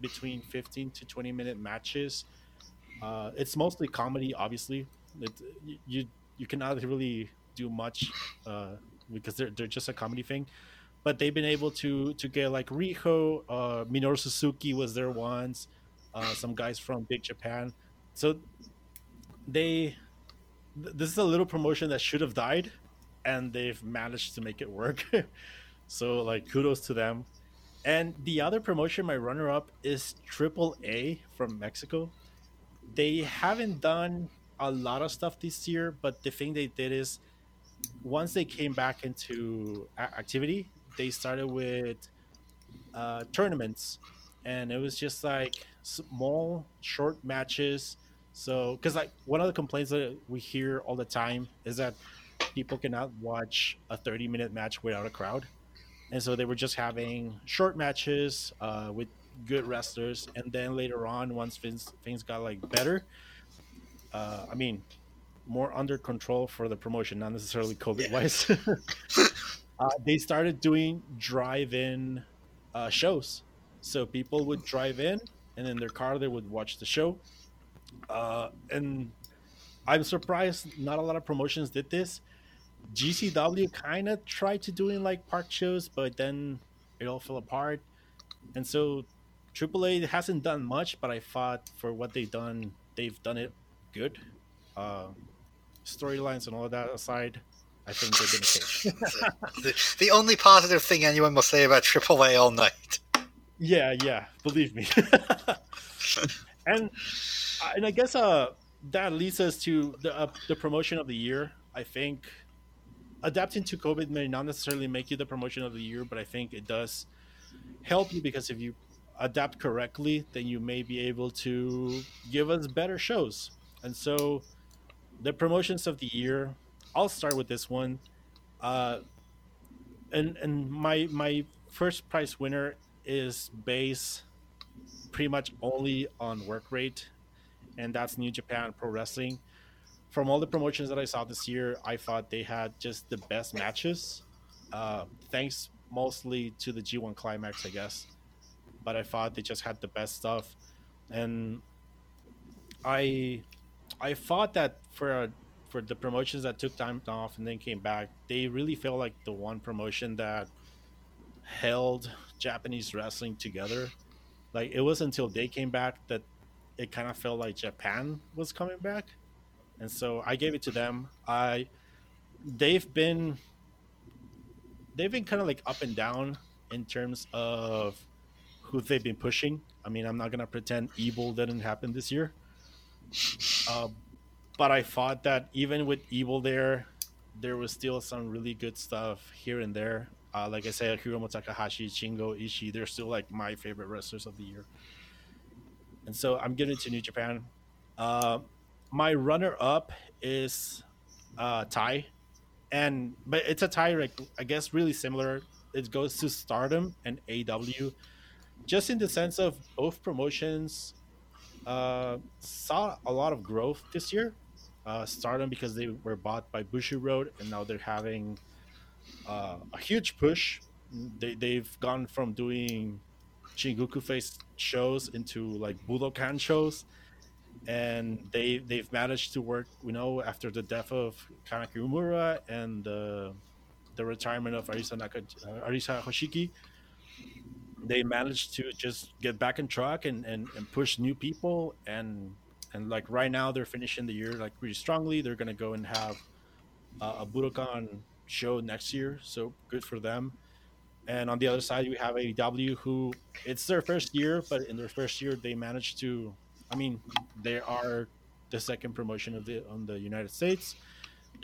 between 15 to 20 minute matches. Uh, it's mostly comedy, obviously. It, you you cannot really do much uh, because they're they're just a comedy thing. But they've been able to to get like Riho, uh, Minoru Suzuki was there once, uh, some guys from Big Japan. So they this is a little promotion that should have died, and they've managed to make it work. so like kudos to them. And the other promotion, my runner up, is Triple A from Mexico. They haven't done a lot of stuff this year, but the thing they did is once they came back into activity, they started with uh, tournaments, and it was just like small, short matches. So, because like one of the complaints that we hear all the time is that people cannot watch a 30 minute match without a crowd. And so they were just having short matches uh, with good wrestlers. And then later on once things things got like better uh, i mean more under control for the promotion not necessarily covid wise uh, they started doing drive-in uh, shows. So people would drive in and in their car they would watch the show. Uh, and i'm surprised not a lot of promotions did this. GCW kind of tried to doing like park shows, but then it all fell apart. And so AAA hasn't done much, but I thought for what they've done, they've done it good. Uh, storylines and all of that aside, I think they've been okay. the, the only positive thing anyone will say about AAA all night. Yeah, yeah, believe me. and and I guess uh that leads us to the uh, the promotion of the year. I think adapting to COVID may not necessarily make you the promotion of the year, but I think it does help you because if you adapt correctly, then you may be able to give us better shows. And so, the promotions of the year, I'll start with this one. Uh, and and my my first prize winner is based pretty much only on work rate, and that's New Japan Pro Wrestling from all the promotions that I saw this year, I thought they had just the best matches. Uh, thanks mostly to the G1 Climax, I guess. But I thought they just had the best stuff, and I I thought that for for the promotions that took time off and then came back, they really felt like the one promotion that held Japanese wrestling together. Like it was until they came back that it kind of felt like Japan was coming back and so I gave it to them. I they've been they've been kind of like up and down in terms of who they've been pushing. I mean, I'm not gonna pretend evil didn't happen this year, uh, but I thought that even with evil there, there was still some really good stuff here and there. Uh, like I said, Hiromu Takahashi, Shingo Ishii, they're still like my favorite wrestlers of the year. And so I'm giving it to New Japan. Uh, my runner up is uh and but it's a tie like i guess really similar it goes to stardom and AEW just in the sense of both promotions uh saw a lot of growth this year uh stardom because they were bought by bushiroad and now they're having uh, a huge push they, they've gone from doing Shinjuku face shows into like budokan shows and they they've managed to work. You know, after the death of Hana Kimura and uh, the retirement of Arisa Naka, uh, Arisa Hoshiki, they managed to just get back in track and, and, and push new people and and like right now they're finishing the year like really strongly. They're gonna go and have uh, a Budokan show next year, so good for them. And on the other side, we have AEW, who it's their first year, but in their first year, they managed to I mean, they are the second promotion of the on the United States.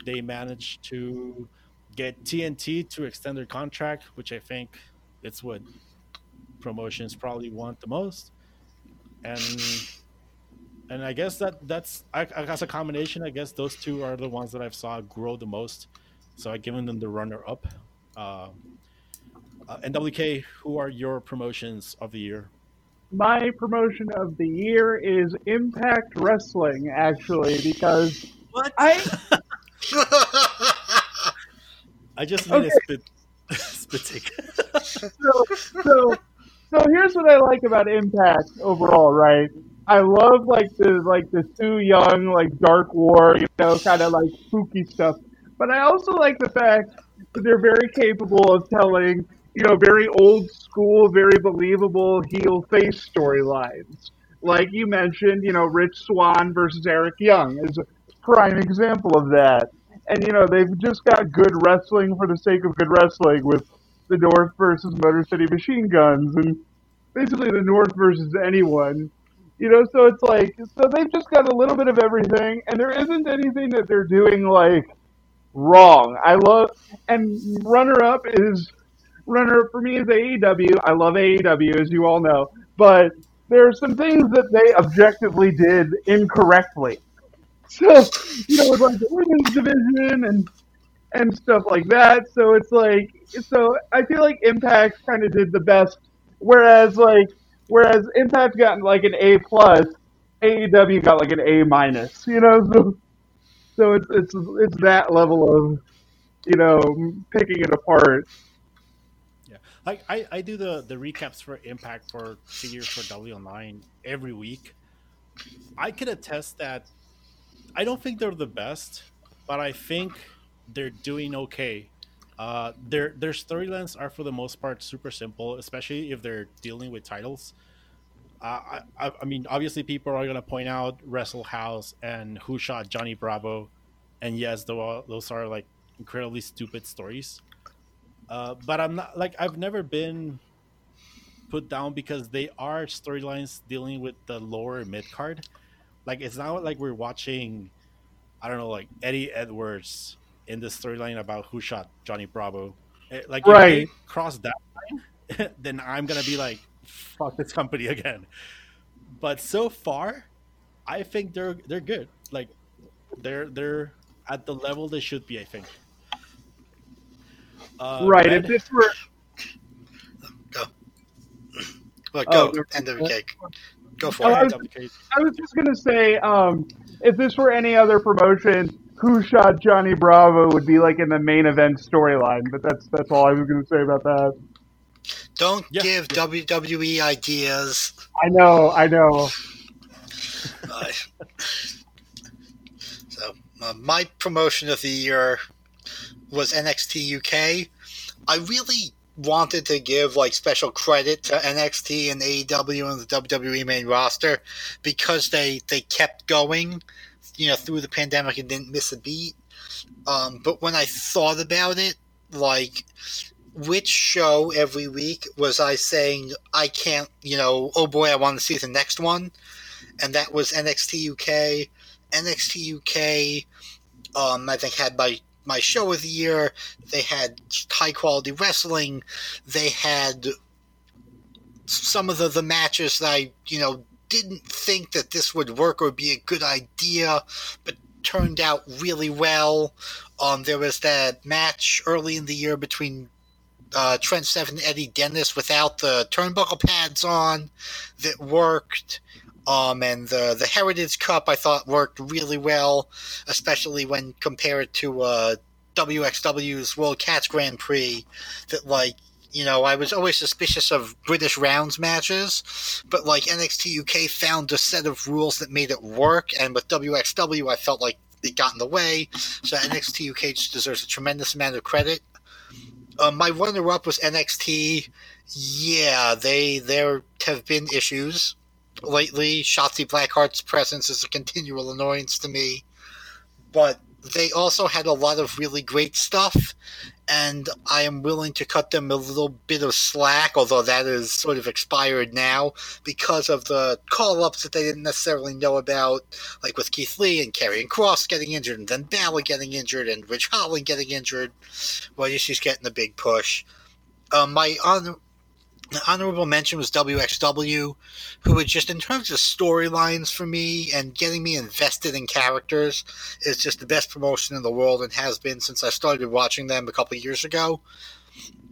They managed to get TNT to extend their contract, which I think it's what promotions probably want the most. And and I guess that that's I, I guess a combination. I guess those two are the ones that I've saw grow the most. So I've given them the runner up. Uh, uh, NWK, who are your promotions of the year? my promotion of the year is Impact Wrestling, actually, because what I I just need okay. a spit spit take. so, so, so here's what I like about Impact overall, right? I love like the like the Su Yung like Dark War, you know, kind of like spooky stuff. but I also like the fact that they're very capable of telling, you know, very old school, very believable heel face storylines. Like you mentioned, you know, Rich Swann versus Eric Young is a prime example of that. And you know, they've just got good wrestling for the sake of good wrestling with the North versus Motor City Machine Guns and basically the North versus anyone. You know, so it's like so they've just got a little bit of everything and there isn't anything that they're doing like wrong. I love and runner up is runner up for me is AEW. I love AEW as you all know, but there are some things that they objectively did incorrectly. So you know, with like the women's division and and stuff like that. So it's like so I feel like Impact kind of did the best, whereas like whereas Impact got like an A plus, AEW got like an A minus. You know, so so it's it's it's that level of you know picking it apart. Yeah, like I, I do the the recaps for Impact for figures for W Online every week. I can attest that I don't think they're the best, but I think they're doing okay. Uh, their their storylines are for the most part super simple, especially if they're dealing with titles. Uh, I, I mean, obviously, people are gonna point out Wrestle House and Who Shot Johnny Bravo, and yes, those are like incredibly stupid stories. Uh, but I'm not like I've never been put down because they are storylines dealing with the lower mid card. Like it's not like we're watching, I don't know, like Eddie Edwards in the storyline about who shot Johnny Bravo. Eh, like right. cross that line, then I'm gonna be like, fuck this company again. But so far, I think they're they're good. Like they're they're at the level they should be. I think. Uh, right. Red, if this were go, well, go oh, end of the cake. Go for oh, it. I was, I was, just gonna say, um, if this were any other promotion, who shot Johnny Bravo would be like in the main event storyline. But that's that's all I was gonna say about that. Don't yeah. give yeah. WWE ideas. I know, I know. uh, so uh, my promotion of the year was NXT UK. I really wanted to give like special credit to NXT and AEW and the WWE main roster because they they kept going, you know, through the pandemic and didn't miss a beat. Um, but when I thought about it, like which show every week was I saying I can't, you know, oh boy, I want to see the next one, and that was NXT UK. NXT UK, um, I think had my my show of the year. They had high quality wrestling. They had some of the, the matches that I, you know, didn't think that this would work or be a good idea, but turned out really well. Um, there was that match early in the year between uh, Trent Seven and Eddie Dennis without the turnbuckle pads on that worked. Um, and the the Heritage Cup I thought worked really well, especially when compared to uh, WXW's World Catch Grand Prix. That like you know I was always suspicious of British rounds matches, but like NXT UK found a set of rules that made it work, and with WXW I felt like it got in the way. So NXT UK just deserves a tremendous amount of credit. Uh, my runner-up was NXT. Yeah, they there have been issues lately. Shotzi Blackheart's presence is a continual annoyance to me, but they also had a lot of really great stuff, and I am willing to cut them a little bit of slack, although that is sort of expired now because of the call ups that they didn't necessarily know about, like with Keith Lee and Karrion Kross getting injured, and then Balor getting injured, and Ridge Holland getting injured. Well, she's getting a big push. Um, my honor, the honorable mention was WXW, who was just in terms of storylines for me and getting me invested in characters is just the best promotion in the world and has been since I started watching them a couple years ago.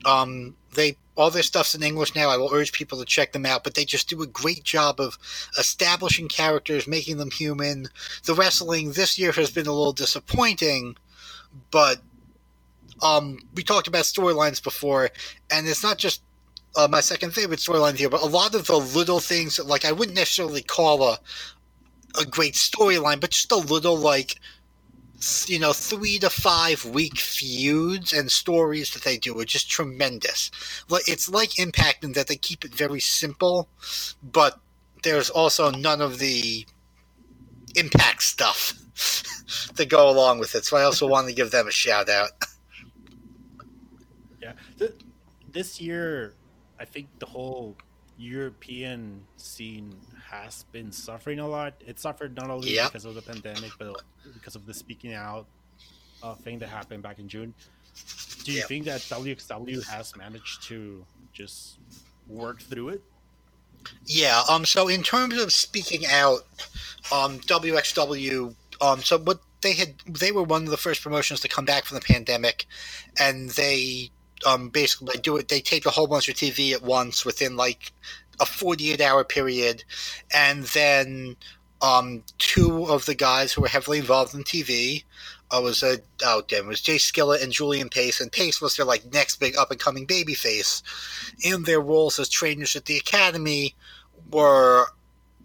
Um, they all their stuff's in English now. I will urge people to check them out, but they just do a great job of establishing characters, making them human. The wrestling this year has been a little disappointing, but um, we talked about storylines before, and it's not just uh, my second favorite storyline here, but a lot of the little things, like I wouldn't necessarily call a a great storyline, but just a little like you know, three to five week feuds and stories that they do are just tremendous. It's like Impact in that they keep it very simple, but there's also none of the Impact stuff to go along with it. So I also want to give them a shout out. Yeah, this year, I think the whole European scene has been suffering a lot. It suffered not only yep. because of the pandemic, but because of the speaking out uh, thing that happened back in June. Do you yep. think that WXW has managed to just work through it? Yeah. Um. So in terms of speaking out, um, WXW. Um. So what they had, they were one of the first promotions to come back from the pandemic, and they um basically they do it. They taped a whole bunch of TV at once within like a 48 hour period, and then um, two of the guys who were heavily involved in TV. Uh, was a oh damn, it was Jay Skillet and Julian Pace, and Pace was their like next big up and coming baby face. In their roles as trainers at the academy, were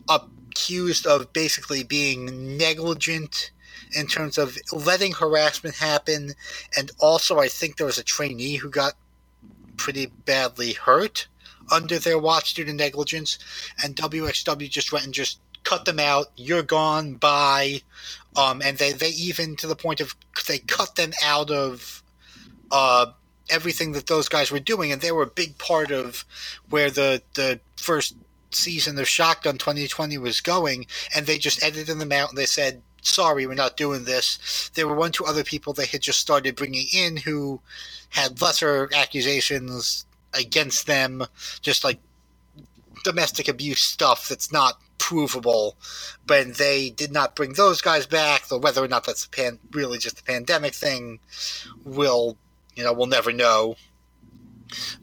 accused of basically being negligent in terms of letting harassment happen, and also I think there was a trainee who got pretty badly hurt under their watch due to negligence, and WXW just went and just cut them out. You're gone. Bye. Um, and they, they even to the point of they cut them out of uh, everything that those guys were doing, and they were a big part of where the the first season of Shotgun 2020 was going, and they just edited them out and they said, "Sorry, we're not doing this." There were one, two other people they had just started bringing in who had lesser accusations against them, just like domestic abuse stuff that's not provable. But they did not bring those guys back. Though whether or not that's pan- really just a pandemic thing, will you know we'll never know.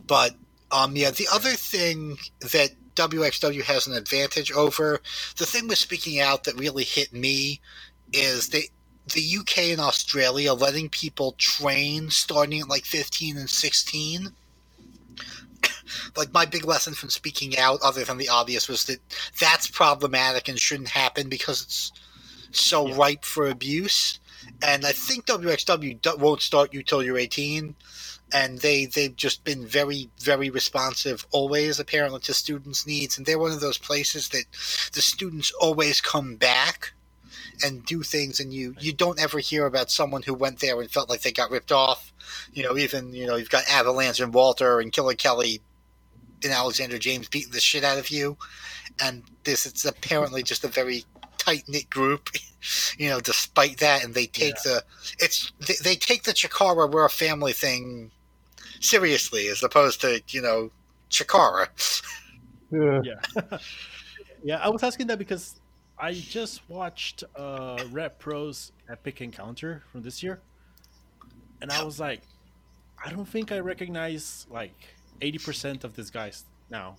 But um, yeah, the other thing that WXW has an advantage over the thing with speaking out that really hit me is they the UK and Australia letting people train starting at like 15 and 16 like my big lesson from speaking out, other than the obvious, was that that's problematic and shouldn't happen because it's so yeah. ripe for abuse. And I think WXW won't start you till you're 18. And they, they've just been very, very responsive always, apparently, to students' needs. And they're one of those places that the students always come back and do things and you you don't ever hear about someone who went there and felt like they got ripped off you know even you know you've got avalanche and walter and killer kelly and Alexander James beating the shit out of you, and this it's apparently just a very tight knit group, you know. Despite that, and they take yeah. the it's they, they, take the Chikara we're a family thing seriously, as opposed to you know Chikara. Yeah, yeah. yeah. I was asking that because I just watched uh, Rev Pro's Epic Encounter from this year, and I was like, I don't think I recognize like eighty percent of these guys now.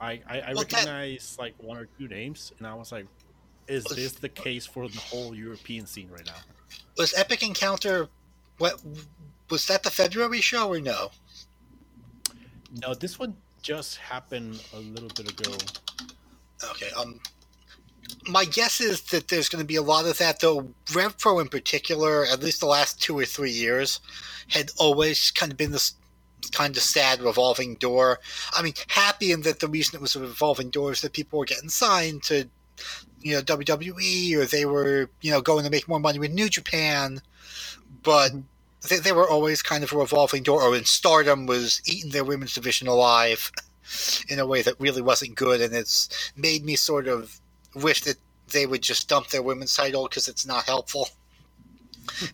I I, I well, recognize that... like one or two names, and I was like, is this the case for the whole European scene right now? Was Epic Encounter what was that the February show or no? No, this one just happened a little bit ago. Okay. Um, my guess is that there's going to be a lot of that, though. RevPro in particular, at least the last two or three years, had always kind of been this kind of sad revolving door. I mean, happy in that the reason it was a revolving door is that people were getting signed to, you know, WWE or they were, you know, going to make more money with New Japan. But mm-hmm. they, they were always kind of a revolving door. Or in Stardom was eating their women's division alive in a way that really wasn't good. And it's made me sort of wish that they would just dump their women's title because it's not helpful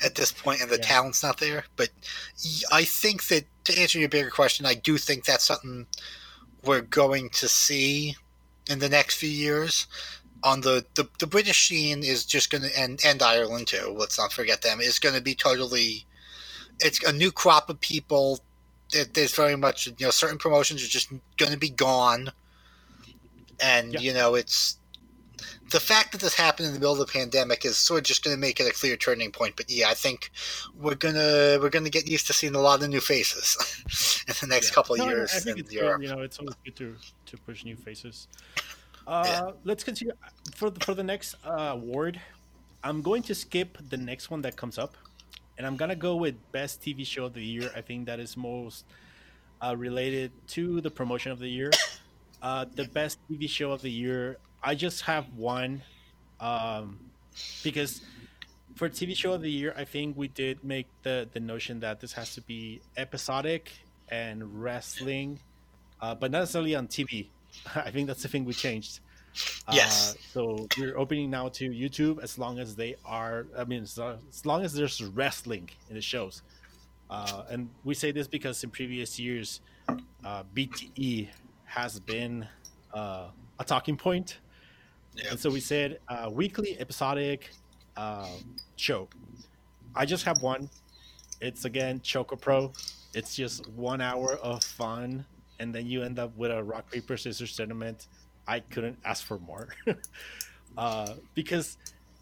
at this point and the yeah. talent's not there. But I think that to answer your bigger question, I do think that's something we're going to see in the next few years. On the, the, the British scene is just going to, and, and Ireland too, let's not forget them, is going to be totally, it's a new crop of people. There's very much, you know, certain promotions are just going to be gone. And, you know, it's, the fact that this happened in the middle of the pandemic is sort of just going to make it a clear turning point. But yeah, I think we're gonna we're gonna get used to seeing a lot of new faces in the next yeah. couple of no, years. I think it's good, you know it's always good to to push new faces. Uh, yeah. Let's continue for the, for the next uh, award. I'm going to skip the next one that comes up, and I'm gonna go with best TV show of the year. I think that is most uh, related to the promotion of the year. Uh, the best TV show of the year. I just have one, um, because for TV show of the year, I think we did make the the notion that this has to be episodic and wrestling, uh, but not necessarily on TV. I think that's the thing we changed. Yes. Uh, so we're opening now to YouTube as long as they are. I mean, as, as long as there's wrestling in the shows. Uh, and we say this because in previous years, uh, BTE has been uh, a talking point. Yeah. And so we said uh, weekly episodic uh, show. I just have one. It's again Choco Pro. It's just one hour of fun, and then you end up with a rock paper scissors tournament. I couldn't ask for more, uh, because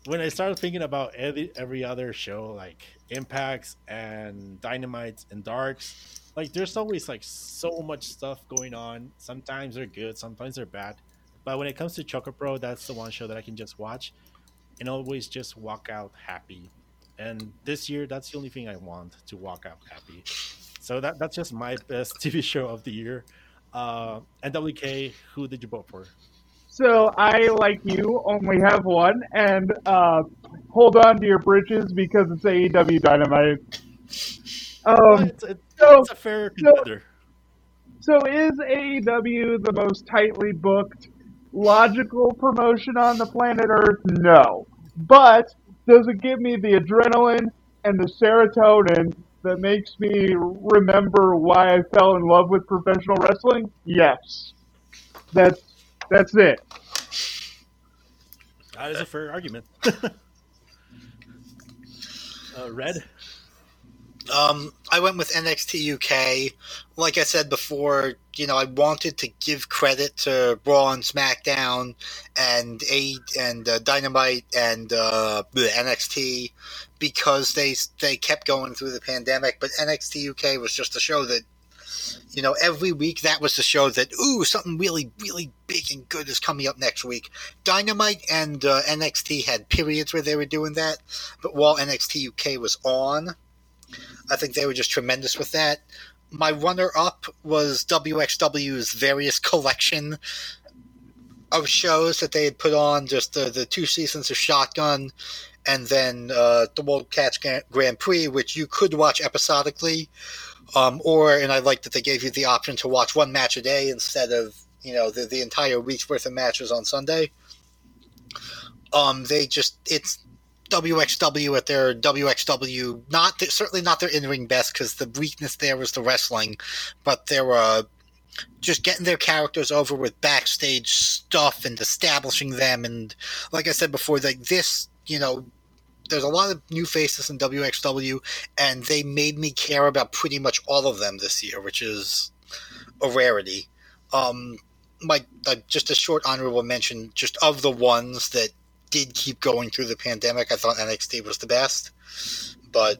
when I started thinking about every every other show like Impacts and Dynamites and Darks, like there's always like so much stuff going on. Sometimes they're good, sometimes they're bad. But when it comes to Choco Pro, that's the one show that I can just watch and always just walk out happy. And this year, that's the only thing I want to walk out happy. So that that's just my best TV show of the year. Uh, NWK, who did you vote for? So I, like you, only have one, and uh, hold on to your britches because it's AEW Dynamite. Well, Um, it's, it's, so- it's a fair so- so is AEW the most tightly booked, logical promotion on the planet Earth? No. But does it give me the adrenaline and the serotonin that makes me remember why I fell in love with professional wrestling? Yes. That's that's it. That is a fair argument. uh, Red, Um, I went with NXT UK. Like I said before, you know, I wanted to give credit to Raw and SmackDown and A and uh, Dynamite and uh, NXT because they they kept going through the pandemic. But NXT UK was just a show that, you know, every week that was the show that ooh something really really big and good is coming up next week. Dynamite and uh, NXT had periods where they were doing that, but while NXT UK was on. I think they were just tremendous with that. My runner up was WXW's various collection of shows that they had put on, just the, the two seasons of Shotgun and then uh, the World Catch Grand Prix, which you could watch episodically. Um, or, and I like that they gave you the option to watch one match a day instead of, you know, the, the entire week's worth of matches on Sunday. Um, they just, it's WXW at their WXW, not certainly not their in ring best because the weakness there was the wrestling, but they were uh, just getting their characters over with backstage stuff and establishing them. And like I said before, like this, you know, there's a lot of new faces in WXW, and they made me care about pretty much all of them this year, which is a rarity. Um, my uh, just a short honorable mention, just of the ones that did keep going through the pandemic. I thought NXT was the best, but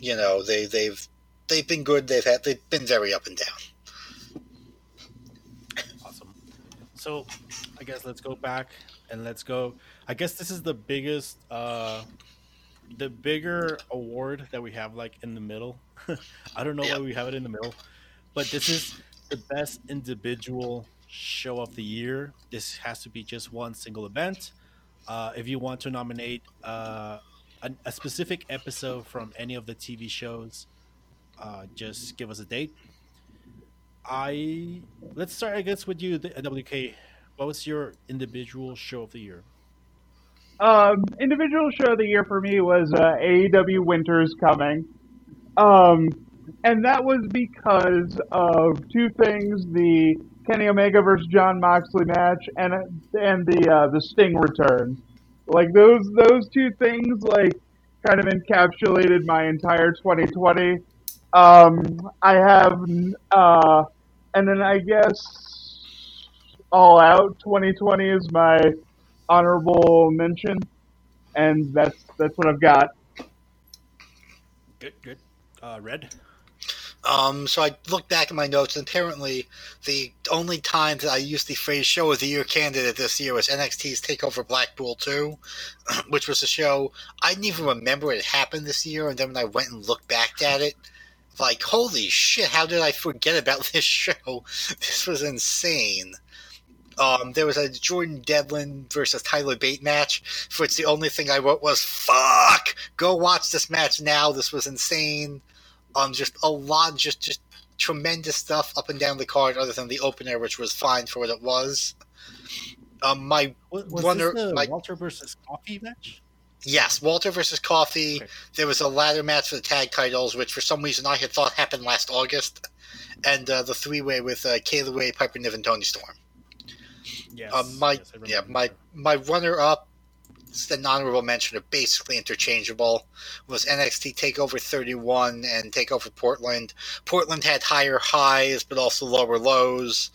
you know they they've they've been good. They've had they've been very up and down. awesome. So, I guess let's go back and let's go. I guess this is the biggest, uh, the bigger award that we have like in the middle. I don't know Yeah. why we have it in the middle, but this is the best individual show of the year. This has to be just one single event. Uh, if you want to nominate uh, a, a specific episode from any of the TV shows, uh, just give us a date. I let's start. I guess with you, WK. What was your individual show of the year? Um, individual show of the year for me was uh, AEW Winter's Coming. Um, and that was because of two things: the Kenny Omega versus Jon Moxley match, and and the uh, the Sting return. Like those those two things, like kind of encapsulated my entire 2020. Um, I have, uh, and then I guess All Out 2020 is my honorable mention, and that's that's what I've got. Good, good. Uh, Red. Um, so I looked back at my notes, and apparently, the only time that I used the phrase "show of the year" candidate this year was NXT's Takeover Blackpool 2, which was a show I didn't even remember it happened this year. And then when I went and looked back at it, like, holy shit, how did I forget about this show? This was insane. Um, there was a Jordan Devlin versus Tyler Bate match, for which the only thing I wrote was "fuck." Go watch this match now. This was insane. Um, just a lot, just just tremendous stuff up and down the card, other than the opener, which was fine for what it was. Um, my Was, this the my- Walter versus Coffey match? yes, Walter versus Coffey. Okay. There was a ladder match for the tag titles, which for some reason I had thought happened last August, and uh, the three way with uh, Kay Lee Ray, Piper Niven, and Toni Storm. Yes. Um, my yes, yeah, my my runner up, an honorable mention are basically interchangeable. Was NXT Takeover 31 and Takeover Portland. Portland had higher highs but also lower lows,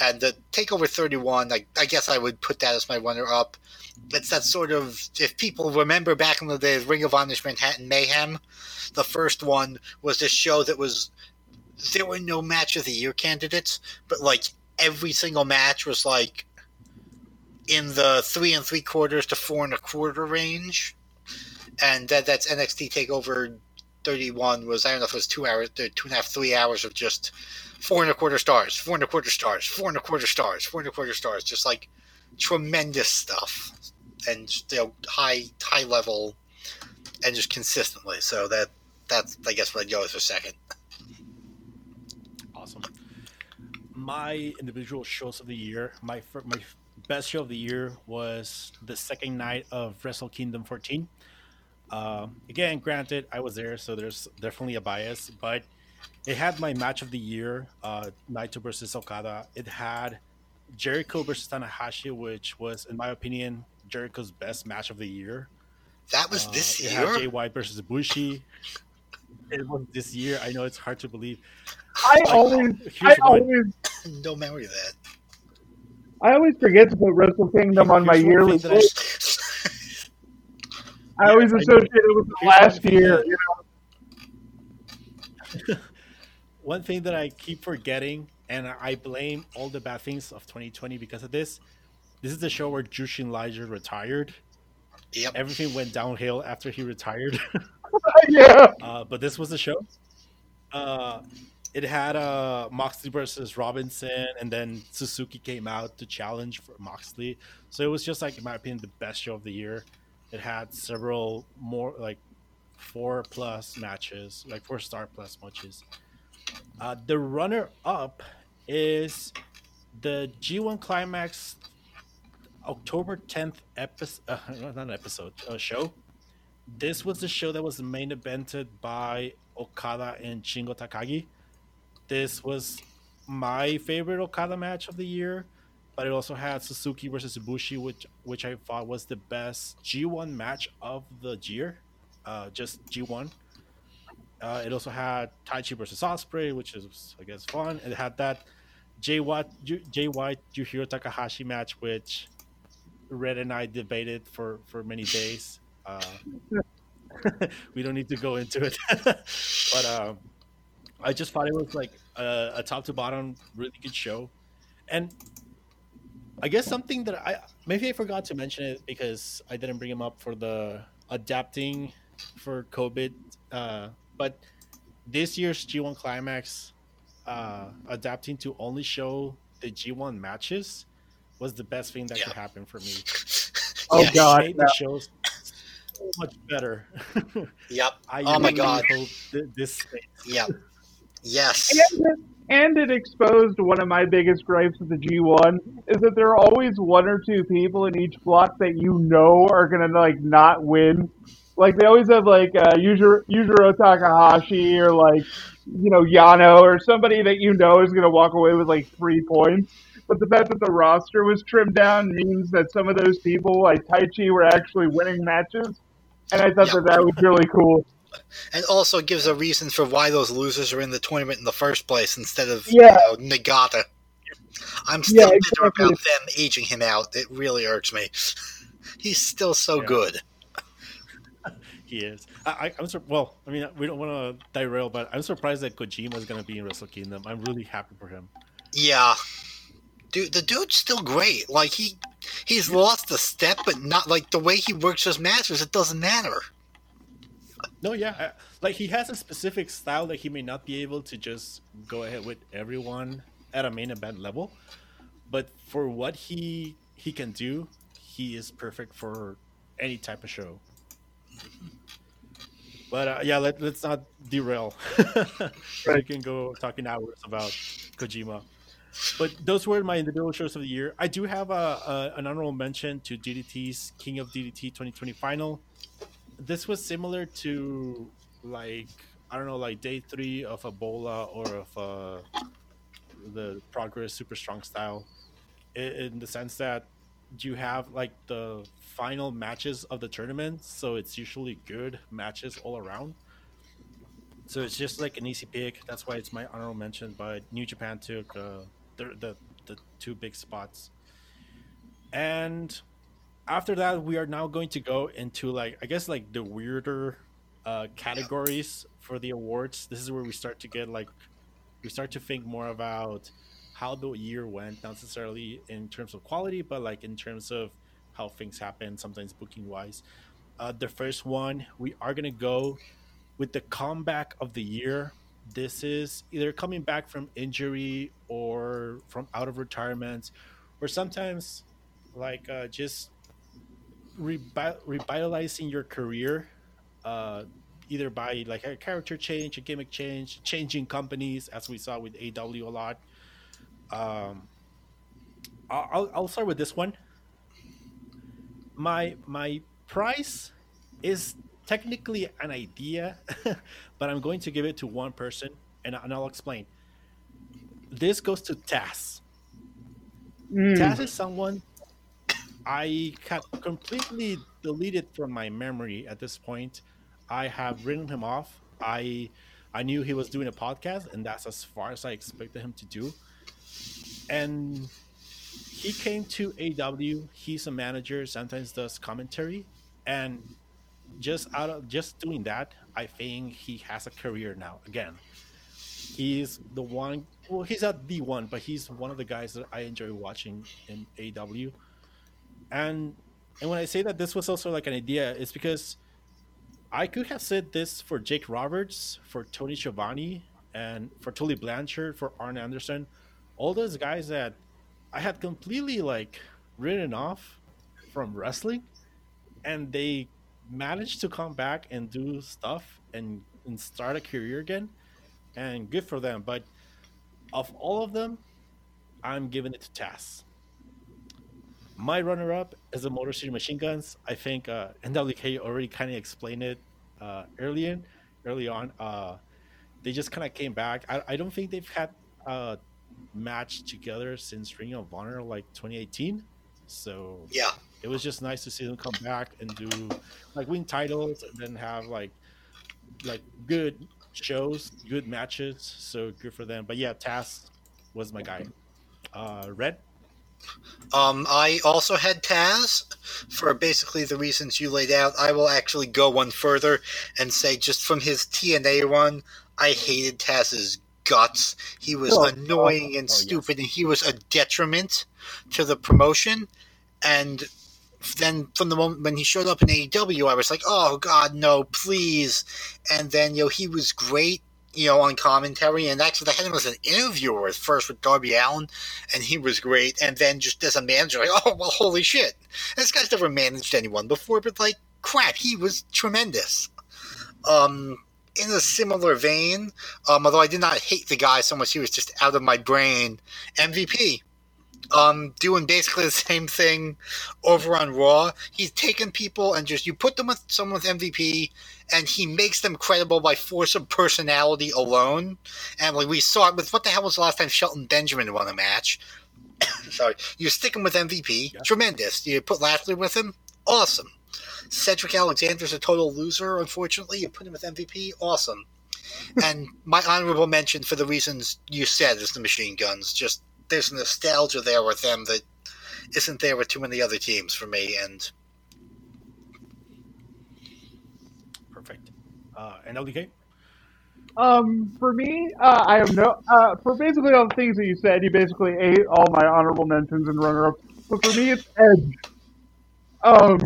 and the Takeover 31, I, I guess I would put that as my runner up. It's that sort of if people remember back in the days, Ring of Honor's Manhattan Mayhem. The first one was this show that was there were no match of the year candidates, but like every single match was like in the three and three quarters to four and a quarter range, and that that's NXT Takeover thirty one was I don't know if it was two hours, two and a half, three hours of just four and a quarter stars, four and a quarter stars, four and a quarter stars, four and a quarter stars, just like tremendous stuff, and you know high high level, and just consistently. So that that's I guess what I'd go with for second. Awesome. My individual shows of the year, my my best show of the year was the second night of Wrestle Kingdom 14. Um, again, granted, I was there, so there's definitely a bias, but it had my match of the year, uh, Naito versus Okada. It had Jericho versus Tanahashi, which was, in my opinion, Jericho's best match of the year. That was Uh, this it year. had Jay White versus Ibushi. It was this year. I know it's hard to believe. I Like, always, here's I one. always, no memory of that. I always forget to put Wrestle Kingdom on my yearly thing that I- list. I always Yeah, I associate it with the last year. You know? One thing that I keep forgetting, and I blame all the bad things of 2020 because of this. This is the show where Jushin Liger retired. Yep. Everything went downhill after he retired. yeah. uh, but this was the show. Uh, it had uh, Moxley versus Robinson, and then Suzuki came out to challenge for Moxley. So it was just like, in my opinion, the best show of the year. It had several more like four plus matches, like four star plus matches. Uh, the runner up is the G1 Climax October 10th episode, uh, not an episode, uh, show. This was the show that was main evented by Okada and Shingo Takagi. This was my favorite Okada match of the year, but it also had Suzuki versus Ibushi, which which I thought was the best G1 match of the year, uh, just G1. Uh, it also had Taichi versus Ospreay, which is I guess fun. It had that Jay White, Yujiro Takahashi match, which Red and I debated for for many days. Uh, we don't need to go into it, but um, I just thought it was like a, a top to bottom really good show, and I guess something that I maybe I forgot to mention it because I didn't bring him up for the adapting for COVID, uh, but this year's G1 Climax uh, adapting to only show the G1 matches was the best thing that Yeah. could happen for me. Oh, Yes. God. Made the shows so much better. Yep. I Oh my God. hope th- this Yep. Yes. And it, and it exposed one of my biggest gripes with the G1 is that there are always one or two people in each block that you know are gonna like not win. Like they always have like uh, Yujiro, Yujiro Takahashi or like you know Yano or somebody that you know is gonna walk away with like three points. But the fact that the roster was trimmed down means that some of those people, like Taichi, were actually winning matches, and I thought Yeah. that that was really cool. And also gives a reason for why those losers are in the tournament in the first place instead of Yeah. you know, Nagata. I'm still Yeah, bitter exactly. about them aging him out. It really irks me. He's still so Yeah. good. He is. I, am sur- well. I mean, we don't want to derail, but I'm surprised that Kojima is going to be in Wrestle Kingdom. I'm really happy for him. Yeah, dude, the dude's still great. Like he, he's lost a step, but not like the way he works his masters. It doesn't matter. No, yeah, like he has a specific style that he may not be able to just go ahead with everyone at a main event level, but for what he he can do, he is perfect for any type of show. But uh, yeah, let, us not derail. We can go talking hours about Kojima. But those were my individual shows of the year. I do have a, a, an honorable mention to DDT's King of DDT 2020 final. This was similar to like I don't know, like day three of Ebola or of uh, the Progress Super Strong style, in, the sense that you have like the final matches of the tournament, so it's usually good matches all around. So it's just like an easy pick. That's why it's my honorable mention. But New Japan took uh, the, the the two big spots, and after that, we are now going to go into like I guess like the weirder uh, categories for the awards. This is where we start to get like we start to think more about how the year went, not necessarily in terms of quality, but like in terms of how things happen, sometimes booking wise. Uh, the first one, we are going to go with the comeback of the year. This is either coming back from injury or from out of retirement, or sometimes like uh, just revitalizing your career, uh, either by like a character change, a gimmick change, changing companies, as we saw with AW a lot, um, I'll, I'll start with this one. My my price is technically an idea, but I'm going to give it to one person, and, and I'll explain. This goes to Taz. Mm. Taz is someone I had completely deleted from my memory at this point. I have written him off. I I knew he was doing a podcast, and that's as far as I expected him to do and he came to AW. He's a manager, sometimes does commentary, and just out of just doing that, I think he has a career now. Again, he's the one. Well, he's not the one, but he's one of the guys that I enjoy watching in AW. And and when I say that this was also like an idea, it's because I could have said this for Jake Roberts, for Tony Schiavone, and for Tully Blanchard, for Arn Anderson all those guys that I had completely like written off from wrestling, and they managed to come back and do stuff and, and start a career again, and good for them. But of all of them, I'm giving it to Taz. My runner-up is the Motor City Machine Guns. I think uh, NWK already kind of explained it uh, early in, early on. Uh, they just kind of came back. I, I don't think they've had a match together since Ring of Honor like 2018. So yeah, it was just nice to see them come back and do like win titles and then have like like good shows, good matches. So good for them. But yeah, Taz was my guy. Uh, Red. Um, I also had Taz for basically the reasons you laid out. I will actually go one further and say just from his TNA run, I hated Taz's guts. He was oh, annoying oh, and stupid, oh, yes. and he was a detriment to the promotion. And then from the moment when he showed up in AEW, I was like, oh God, no, please. And then you know he was great, you know, on commentary, and actually I had him as an interviewer at first with Darby Allin, and he was great. And then just as a manager, like, oh well, holy shit, this guy's never managed anyone before, but like crap, he was tremendous. Um, in a similar vein, um, although I did not hate the guy so much, he was just out of my brain. MVP, um, doing basically the same thing over on Raw. He's taken people and just you put them with someone with MVP, and he makes them credible by force of personality alone. And like we saw it with what the hell was the last time Shelton Benjamin won a match? Sorry, you stick him with MVP, yeah. tremendous. You put Lashley with him, awesome. Cedric Alexander's a total loser, unfortunately. You put him with MVP, awesome. and my honorable mention for the reasons you said is the machine guns. Just there's nostalgia there with them that isn't there with too many other teams for me. And Perfect. Uh, and LDK? Um, for me, uh, I have no. Uh, for basically all the things that you said, you basically ate all my honorable mentions and runner-ups. But for me, it's Edge. Um,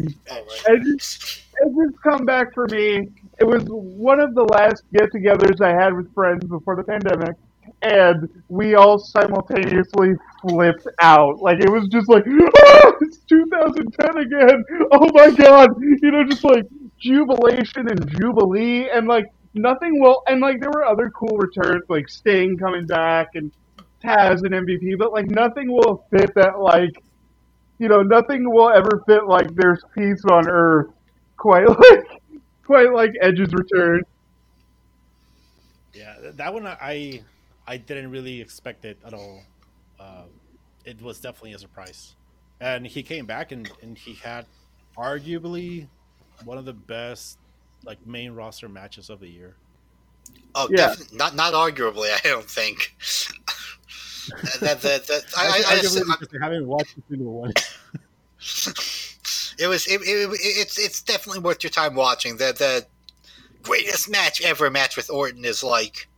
Edge, Edge's comeback for me. It was one of the last get-togethers I had with friends before the pandemic, and we all simultaneously flipped out. Like it was just like, oh, it's 2010 again. Oh my god, you know, just like jubilation and jubilee, and like nothing will. And like there were other cool returns, like Sting coming back and Taz and MVP, but like nothing will fit that like. You know, nothing will ever fit like there's peace on earth quite like quite like Edge's return. Yeah, that one I I didn't really expect it at all. Uh, it was definitely a surprise, and he came back and and he had arguably one of the best like main roster matches of the year. Oh, yeah. Definitely. not not arguably. I don't think. that, that, that, I, I, I, just, I haven't watched the single one. it was it, it, it's it's definitely worth your time watching. The the greatest match ever match with Orton is like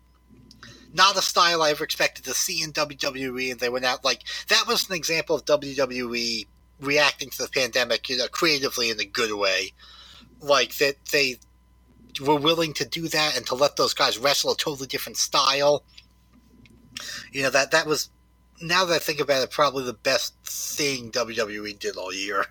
not a style I ever expected to see in WWE, and they went out like that was an example of WWE reacting to the pandemic, you know, creatively in a good way. Like that they were willing to do that and to let those guys wrestle a totally different style. You know that that was now that I think about it, probably the best thing WWE did all year.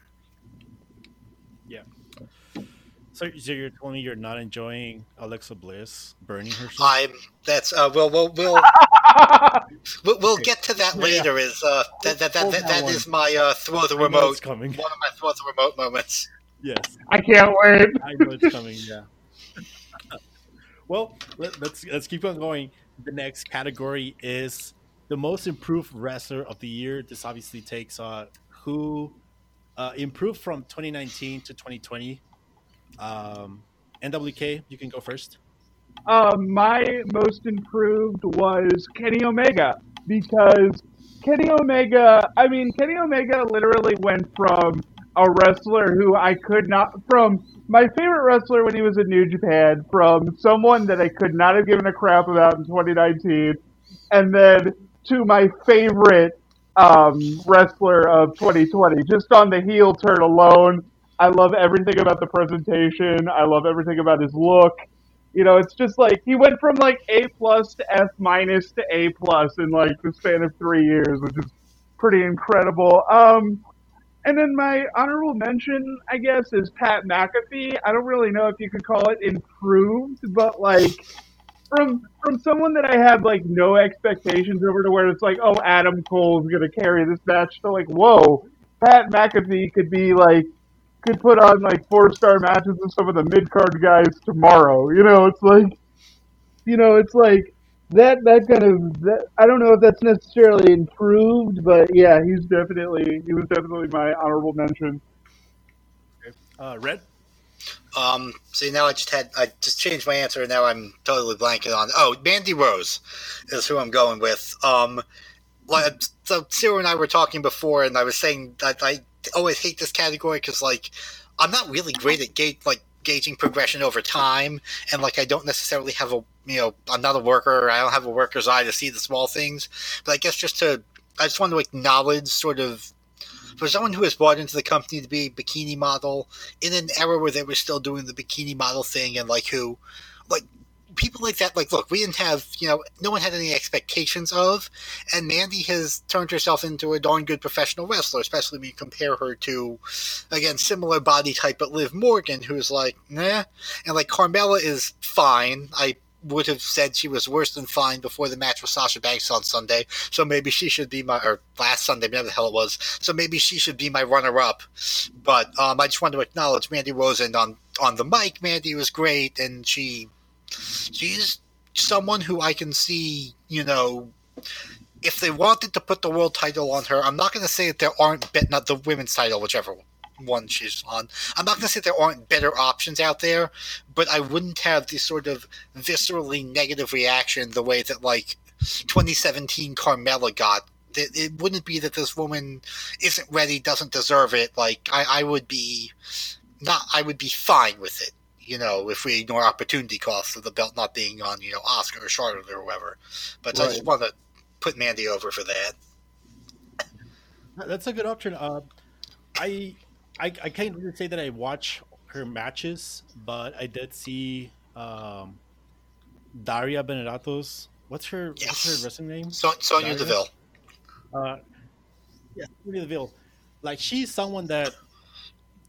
So, so you're telling me you're not enjoying Alexa Bliss burning herself? I'm. That's uh. We'll we'll we'll we'll, we'll get to that later. Yeah. Is uh that that that, that, that is my uh throw the remote coming. One of my throw the remote moments. Yes. I can't wait. I know it's coming. Yeah. well, let, let's let's keep on going. The next category is the most improved wrestler of the year. This obviously takes uh who uh, improved from 2019 to 2020 um, NWK, you can go first. Uh, my most improved was Kenny Omega because Kenny Omega, I mean, Kenny Omega literally went from a wrestler who I could not, from my favorite wrestler when he was in New Japan, from someone that I could not have given a crap about in 2019, and then to my favorite um, wrestler of 2020, just on the heel turn alone. I love everything about the presentation. I love everything about his look. You know, it's just like he went from like A plus to F minus to A plus in like the span of three years, which is pretty incredible. Um, and then my honorable mention, I guess, is Pat McAfee. I don't really know if you could call it improved, but like from from someone that I had like no expectations over to where it's like, oh, Adam Cole's gonna carry this match to like, whoa, Pat McAfee could be like could put on like four star matches with some of the mid card guys tomorrow. You know, it's like, you know, it's like that. That kind of. That, I don't know if that's necessarily improved, but yeah, he's definitely. He was definitely my honorable mention. Uh, Red. Um. See, now I just had I just changed my answer, and now I'm totally blanking on. Oh, Mandy Rose is who I'm going with. Um, like so, Sarah and I were talking before, and I was saying that I always hate this category because like I'm not really great at like gauging progression over time, and like I don't necessarily have a you know I'm not a worker. I don't have a worker's eye to see the small things. But I guess just to I just want to acknowledge sort of for someone who has bought into the company to be a bikini model in an era where they were still doing the bikini model thing and like who like people like that, like, look, we didn't have, you know, no one had any expectations of, and Mandy has turned herself into a darn good professional wrestler, especially when you compare her to, again, similar body type, but Liv Morgan, who's like, nah, and like Carmella is fine. I would have said she was worse than fine before the match with Sasha Banks on Sunday, so maybe she should be my, or last Sunday, whatever the hell it was, so maybe she should be my runner up. But um, I just wanted to acknowledge Mandy Rosen on on the mic. Mandy was great, and she she's someone who I can see, you know, if they wanted to put the world title on her, I'm not going to say that there aren't, be- not the women's title, whichever one she's on. I'm not going to say there aren't better options out there, but I wouldn't have this sort of viscerally negative reaction the way that, like, 2017 Carmella got. It, it wouldn't be that this woman isn't ready, doesn't deserve it. Like, I, I would be not, I would be fine with it you know, if we ignore opportunity costs of the belt not being on, you know, Asuka or Charlotte or whoever. But I just want to put Mandy over for that. That's a good option. Uh, I, I I can't really say that I watch her matches, but I did see um, Daria Benedato's. What's her What's Yes. her wrestling name? So, Sonya Darius? Deville. Uh, yeah, Sonya Deville. Like she's someone that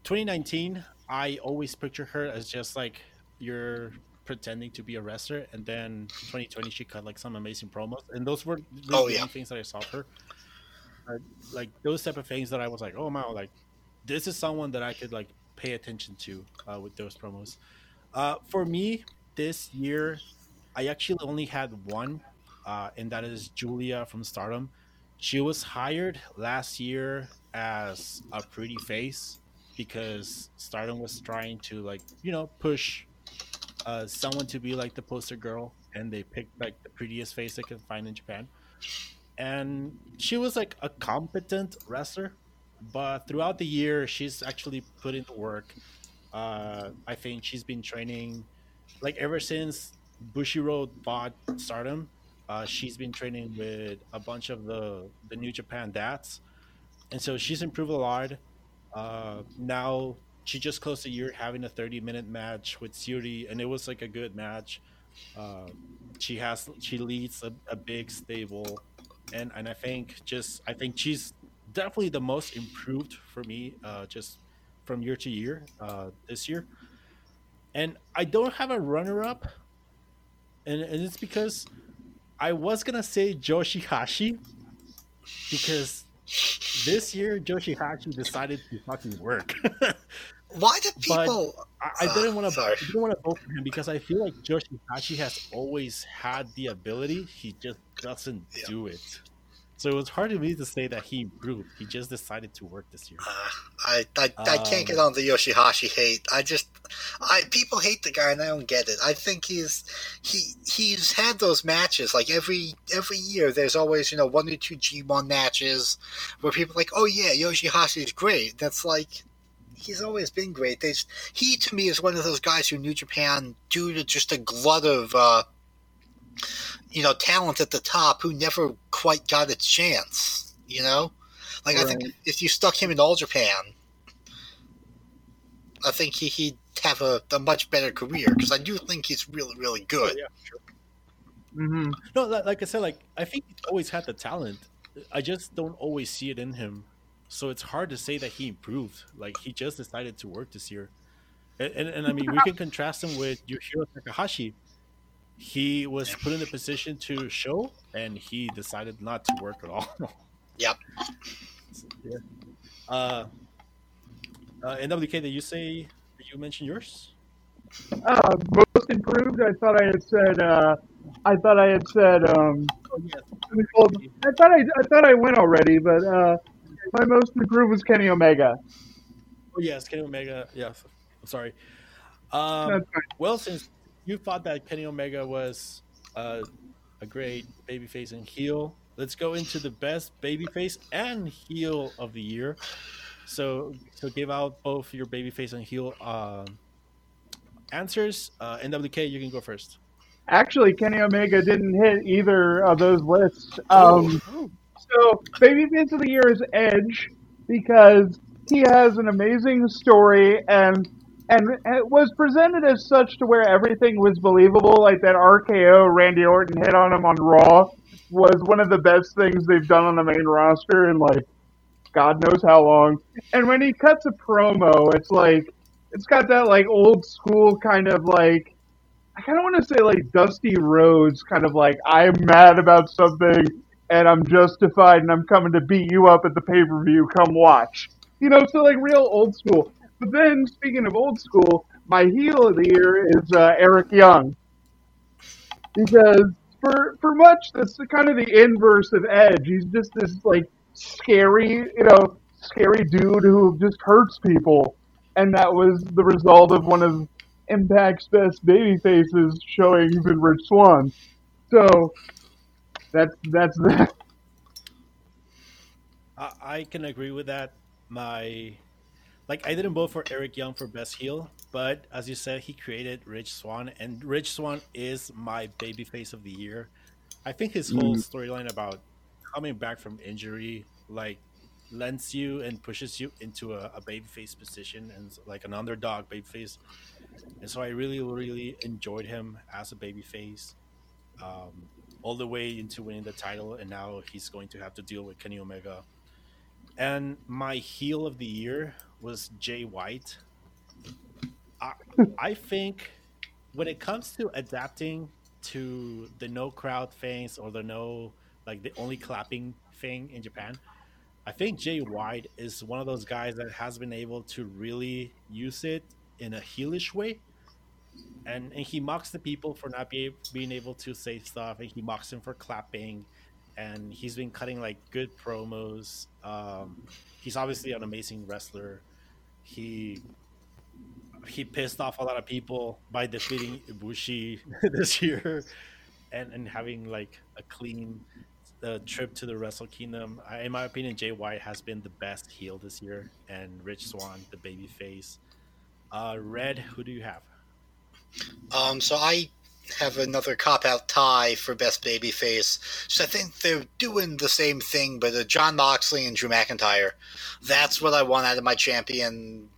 2019. I always picture her as just like you're pretending to be a wrestler, and then 2020 she cut like some amazing promos, and those were the Oh, only yeah. things that I saw her. Like those type of things that I was like, oh wow, like this is someone that I could like pay attention to uh, with those promos. Uh, for me, this year, I actually only had one, uh, and that is Julia from Stardom. She was hired last year as a pretty face because Stardom was trying to like you know push uh, someone to be like the poster girl, and they picked like the prettiest face they could find in Japan. And she was like a competent wrestler, but throughout the year, she's actually put in the work. Uh, I think she's been training, like ever since Bushiroad bought Stardom. Uh, she's been training with a bunch of the the New Japan dads, and so she's improved a lot. Uh, now she just closed a year having a 30 minute match with Syuri, and it was like a good match. Uh, she has she leads a, a big stable, and and I think just I think she's definitely the most improved for me, uh, just from year to year uh, this year. And I don't have a runner up, and, and it's because I was gonna say Yoshihashi because this year Yoshihashi decided to fucking work. Why do But- people? I, I didn't want to. Sorry. I didn't want to vote for him because I feel like Yoshihashi has always had the ability. He just doesn't Yeah. do it. So it was hard for me to say that he improved. He just decided to work this year. Uh, I, I, I can't get Um, on the Yoshihashi hate. I just, I people hate the guy and I don't get it. I think he's he he's had those matches like every every year. There's always you know one or two G1 matches where people are like, oh yeah, Yoshihashi's great. That's like. He's always been great. They, he to me is one of those guys who New Japan, due to just a glut of, uh, you know, talent at the top, who never quite got a chance. You know, like I think if you stuck him in All Japan, I think he, he'd have a, a much better career because I do think he's really, really good. yeah, sure. hmm No, like I said, like I think he's always had the talent. I just don't always see it in him. So it's hard to say that he improved. Like he just decided to work this year, and and, and I mean we can contrast him with Yujiro Takahashi. He was put in a position to show, and he decided not to work at all. Yep. yeah. Uh, uh, NWK, did you say did you mention yours? Uh, most improved. I thought I had said. Uh, I thought I had said. Um, Oh yes. I thought I, I thought I went already, but uh, my most improved was Kenny Omega. Oh yes, Kenny Omega. Yes, I'm sorry. Um, That's fine. Well, since you thought that Kenny Omega was uh, a great babyface and heel, let's go into the best babyface and heel of the year. So, so give out both your babyface and heel um, answers. Uh, NWK, you can go first. Actually, Kenny Omega didn't hit either of those lists. Um, Oh, So, Babyface of the Year is Edge because he has an amazing story and and it was presented as such to where everything was believable. Like that RKO Randy Orton hit on him on Raw was one of the best things they've done on the main roster in like God knows how long. And when he cuts a promo, it's like it's got that like old school kind of like I kind of want to say like Dusty Rhodes kind of like I'm mad about something and I'm justified and I'm coming to beat you up at the pay per view. Come watch. You know, so like real old school. But then, speaking of old school, my heel of the year is uh, Eric Young. Because for for much, that's the, kind of the inverse of Edge. He's just this like scary, you know, scary dude who just hurts people. And that was the result of one of Impact's best baby faces showings in Rich Swann. So that's that's that. I, I can agree with that. My like I didn't vote for Eric Young for best heel, but as you said, he created Rich Swann, and Rich Swann is my babyface of the year. I think his whole Mm. storyline about coming back from injury, like lends you and pushes you into a, a babyface position and like an underdog babyface. And so I really, really enjoyed him as a babyface, um, all the way into winning the title, and now he's going to have to deal with Kenny Omega. And my heel of the year was Jay White. I, I think when it comes to adapting to the no crowd things or the no like the only clapping thing in Japan, I think Jay White is one of those guys that has been able to really use it in a heelish way. And, and he mocks the people for not be, being able to say stuff, and he mocks them for clapping. And he's been cutting like good promos. Um, he's obviously an amazing wrestler. He he pissed off a lot of people by defeating Ibushi this year, and and having like a clean uh, trip to the Wrestle Kingdom. I, in my opinion, Jay White has been the best heel this year, and Rich Swann the baby face. Uh, Red, who do you have? Um, so I have another cop out tie for best babyface. So I think they're doing the same thing, but uh, Jon Moxley and Drew McIntyre. That's what I want out of my champion.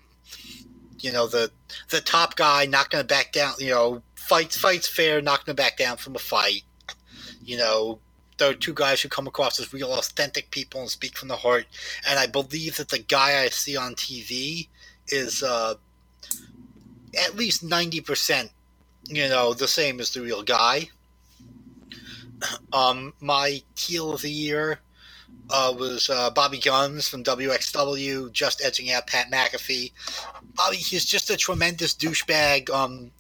You know, the the top guy not going to back down. You know, fights fights fair, not going to back down from a fight. You know, there are two guys who come across as real authentic people and speak from the heart. And I believe that the guy I see on TV is uh, at least ninety percent you know, the same as the real guy. Um, my heel of the year uh, was uh, Bobby Gunns from WXW, just edging out Pat McAfee. Bobby, he's just a tremendous douchebag. Um,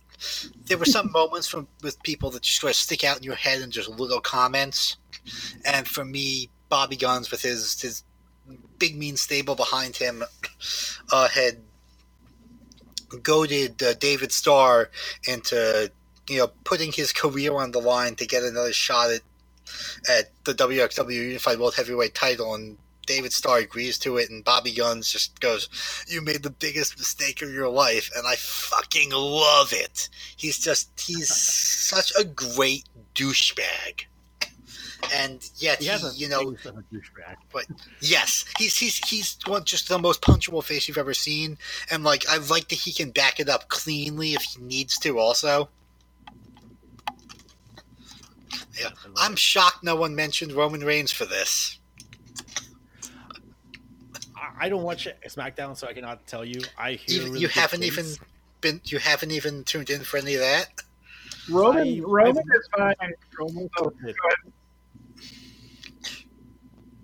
there were some moments from with people that just sort of stick out in your head and just little comments. And for me, Bobby Gunns with his his big mean stable behind him uh, had goaded uh, David Starr into you know putting his career on the line to get another shot at at the WXW Unified World Heavyweight Title, and David Starr agrees to it, and Bobby Gunns just goes, "You made the biggest mistake of your life," and I fucking love it. He's just he's such a great douchebag. And yet, He he, you know, face of a douchebag. Yes, he's he's he's one just the most punchable face you've ever seen, and like I like that he can back it up cleanly if he needs to. Also, yeah, I love I'm shocked no one mentioned Roman Reigns for this. I, I don't watch SmackDown, so I cannot tell you. I hear You, really you haven't things. even been you haven't even tuned in for any of that. Roman, I- Roman I've- is fine. Roman Oh, did.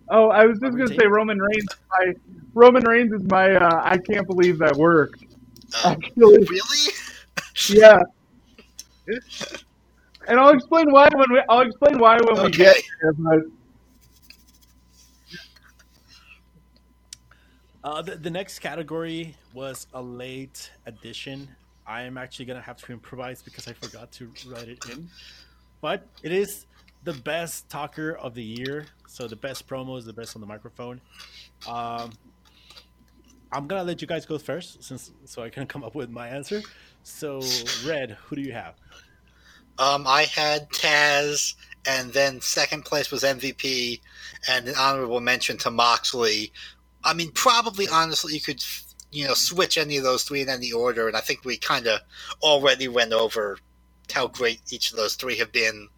Oh, I was just gonna say Roman Reigns. My Roman Reigns is my. Uh, I can't believe that worked. Uh, really? yeah. And I'll explain why when we. I'll explain why when we get there. But Uh, the, the next category was a late addition. I am actually gonna have to improvise because I forgot to write it in. But it is the best talker of the year. So the best promo is the best on the microphone. Um, I'm gonna let you guys go first, since so I can come up with my answer. So Red, who do you have? Um, I had Taz, and then second place was MVP, and an honorable mention to Moxley. I mean, probably honestly, you could you know switch any of those three in any order, and I think we kind of already went over how great each of those three have been.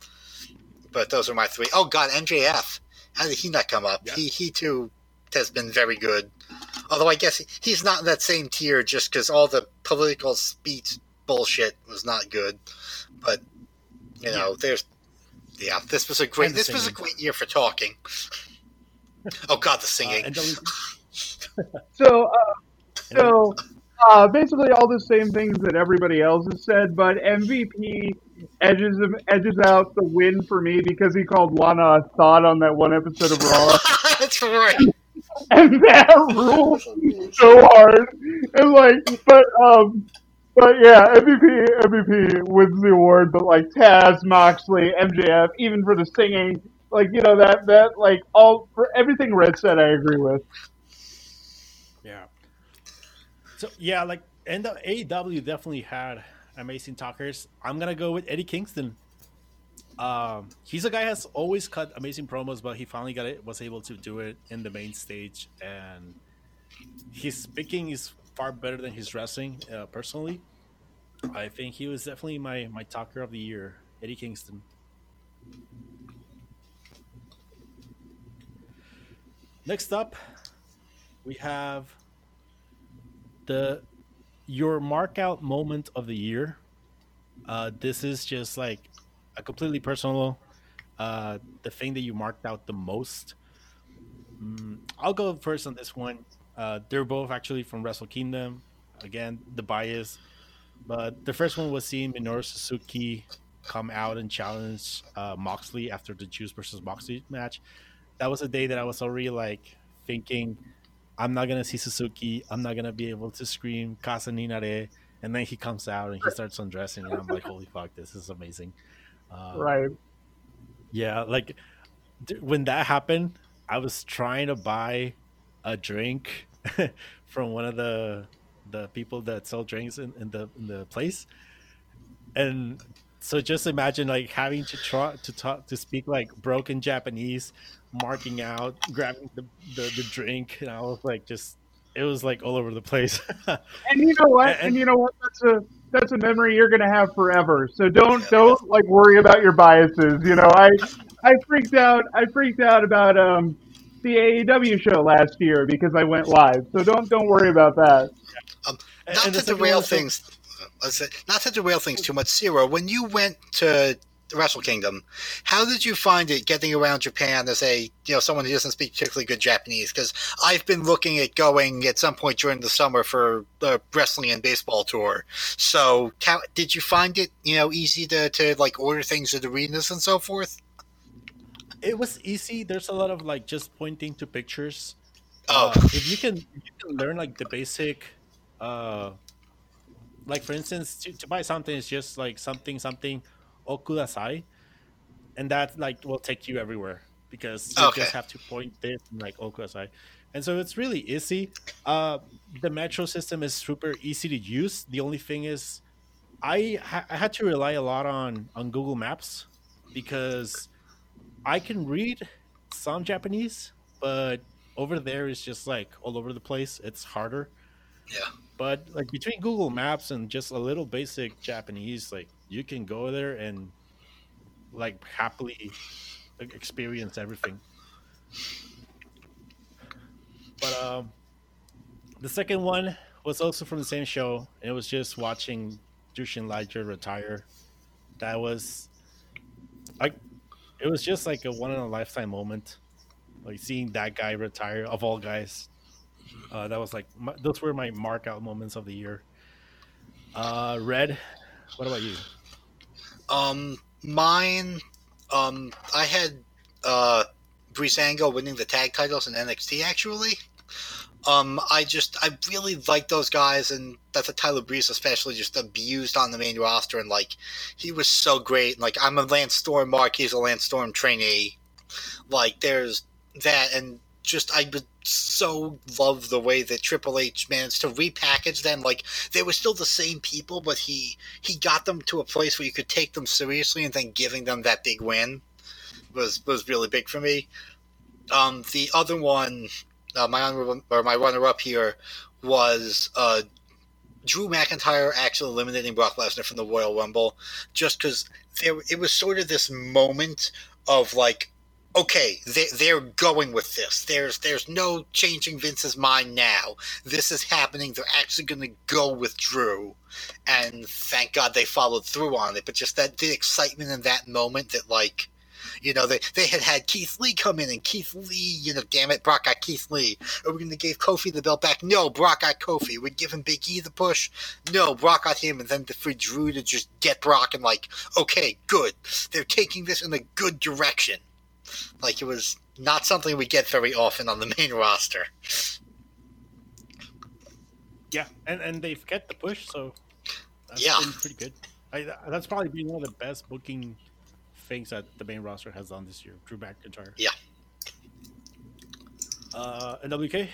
But those are my three. Oh God, MJF. How did he not come up? Yeah. He he too has been very good. Although I guess he's not in that same tier just because all the political speech bullshit was not good. But you know, there's yeah, this was a great And the this was a great year for talking. oh God, the Uh, singing. and the- so, uh, so uh, basically all the same things that everybody else has said, but MVP edges him, edges out the win for me because he called Lana a thought on that one episode of Raw, That's right. and that rules so hard. And like, but um. But yeah, MVP MVP wins the award, but like Taz, Moxley, MJF, even for the singing, like you know that that like all for everything Red said, I agree with. Yeah. So yeah, like and the AEW definitely had amazing talkers. I'm gonna go with Eddie Kingston. Um, he's a guy has always cut amazing promos, but he finally got it was able to do it in the main stage, and his speaking is far better than his wrestling. Uh, personally, I think he was definitely my my talker of the year, Eddie Kingston. Next up, we have the your mark out moment of the year. Uh, this is just like a completely personal, uh, the thing that you marked out the most. Mm, I'll go first on this one. Uh, they're both actually from Wrestle Kingdom. Again, the bias, but the first one was seeing Minoru Suzuki come out and challenge uh, Moxley after the Juice versus Moxley match. That was a day that I was already like thinking I'm not gonna see Suzuki. I'm not gonna be able to scream Kaze ni nare. And then he comes out and he starts undressing, and I'm like, holy fuck, this is amazing. Uh, right. Yeah, like when that happened, I was trying to buy a drink from one of the the people that sell drinks in, in the in the place, and so just imagine like having to try to talk to speak like broken Japanese, marking out, grabbing the, the, the drink, and I was like just it was like all over the place. and you know what? And, and, you know what? That's a that's a memory you're gonna have forever. So don't don't like worry about your biases. You know, I I freaked out. I freaked out about um the AEW show last year because I went live. So don't don't worry about that. Um, not and to derail things. Not to derail things too much, Zero. When you went to Wrestle Kingdom. How did you find it getting around Japan as a you know someone who doesn't speak particularly good Japanese? Because I've been looking at going at some point during the summer for the wrestling and baseball tour. So, how, did you find it you know easy to to like order things at arenas and so forth? It was easy. There's a lot of like just pointing to pictures. Oh, uh, if you can, you can learn like the basic. uh like for instance, to, to buy something is just like something something okudasai, and that like will take you everywhere because you okay. just have to point this and like okudasai. And so it's really easy. Uh, the metro system is super easy to use. The only thing is, I, ha- I had to rely a lot on on Google Maps because I can read some Japanese, but over there is just like all over the place. It's harder. Yeah. But like between Google Maps and just a little basic Japanese, like you can go there and like happily experience everything. But um, the second one was also from the same show, and it was just watching Jushin Liger retire. That was like it was just like a one in a lifetime moment, like seeing that guy retire of all guys. Uh, that was like my, those were my mark out moments of the year. Uh, Red, what about you? Um, mine, um, I had uh, Breezango winning the tag titles in NXT. Actually, um, I just I really like those guys, and that's a Tyler Breeze especially just abused on the main roster, and like he was so great. Like I'm a Lance Storm mark, he's a Lance Storm trainee. Like there's that, and just I would so love the way that Triple H managed to repackage them. Like they were still the same people, but he he got them to a place where you could take them seriously, and then giving them that big win was was really big for me. Um, the other one, uh, my honor, or my runner up here was uh, Drew McIntyre actually eliminating Brock Lesnar from the Royal Rumble, just because there it was sort of this moment of like okay, they, they're going with this. There's there's no changing Vince's mind now. This is happening. They're actually going to go with Drew, and thank God they followed through on it. But just that the excitement in that moment that like. You know, they, they had had Keith Lee come in, and Keith Lee, you know, damn it, Brock got Keith Lee. Are we going to give Kofi the belt back? No, Brock got Kofi. We're giving Big E the push? No, Brock got him, and then for Drew to just get Brock and, like, okay, good. They're taking this in a good direction. Like it was not something we get very often on the main roster. Yeah, and and they've kept the push, so that's yeah, been pretty good. I, that's probably been one of the best booking things that the main roster has done this year. Drew McIntyre. Yeah. Uh, NWK.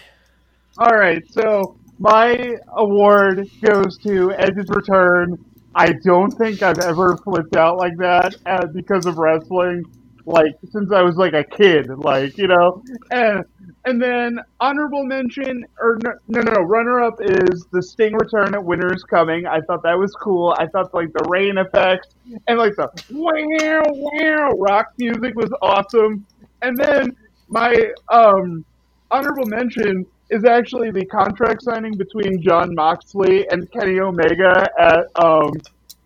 All right, so my award goes to Edge's return. I don't think I've ever flipped out like that uh, because of wrestling, like since I was like a kid, like you know. And and then honorable mention or no no no runner up is the Sting return at Coming. I thought that was cool. I thought like the rain effects and like the wow wow rock music was awesome. And then my um honorable mention is actually the contract signing between Jon Moxley and Kenny Omega at um,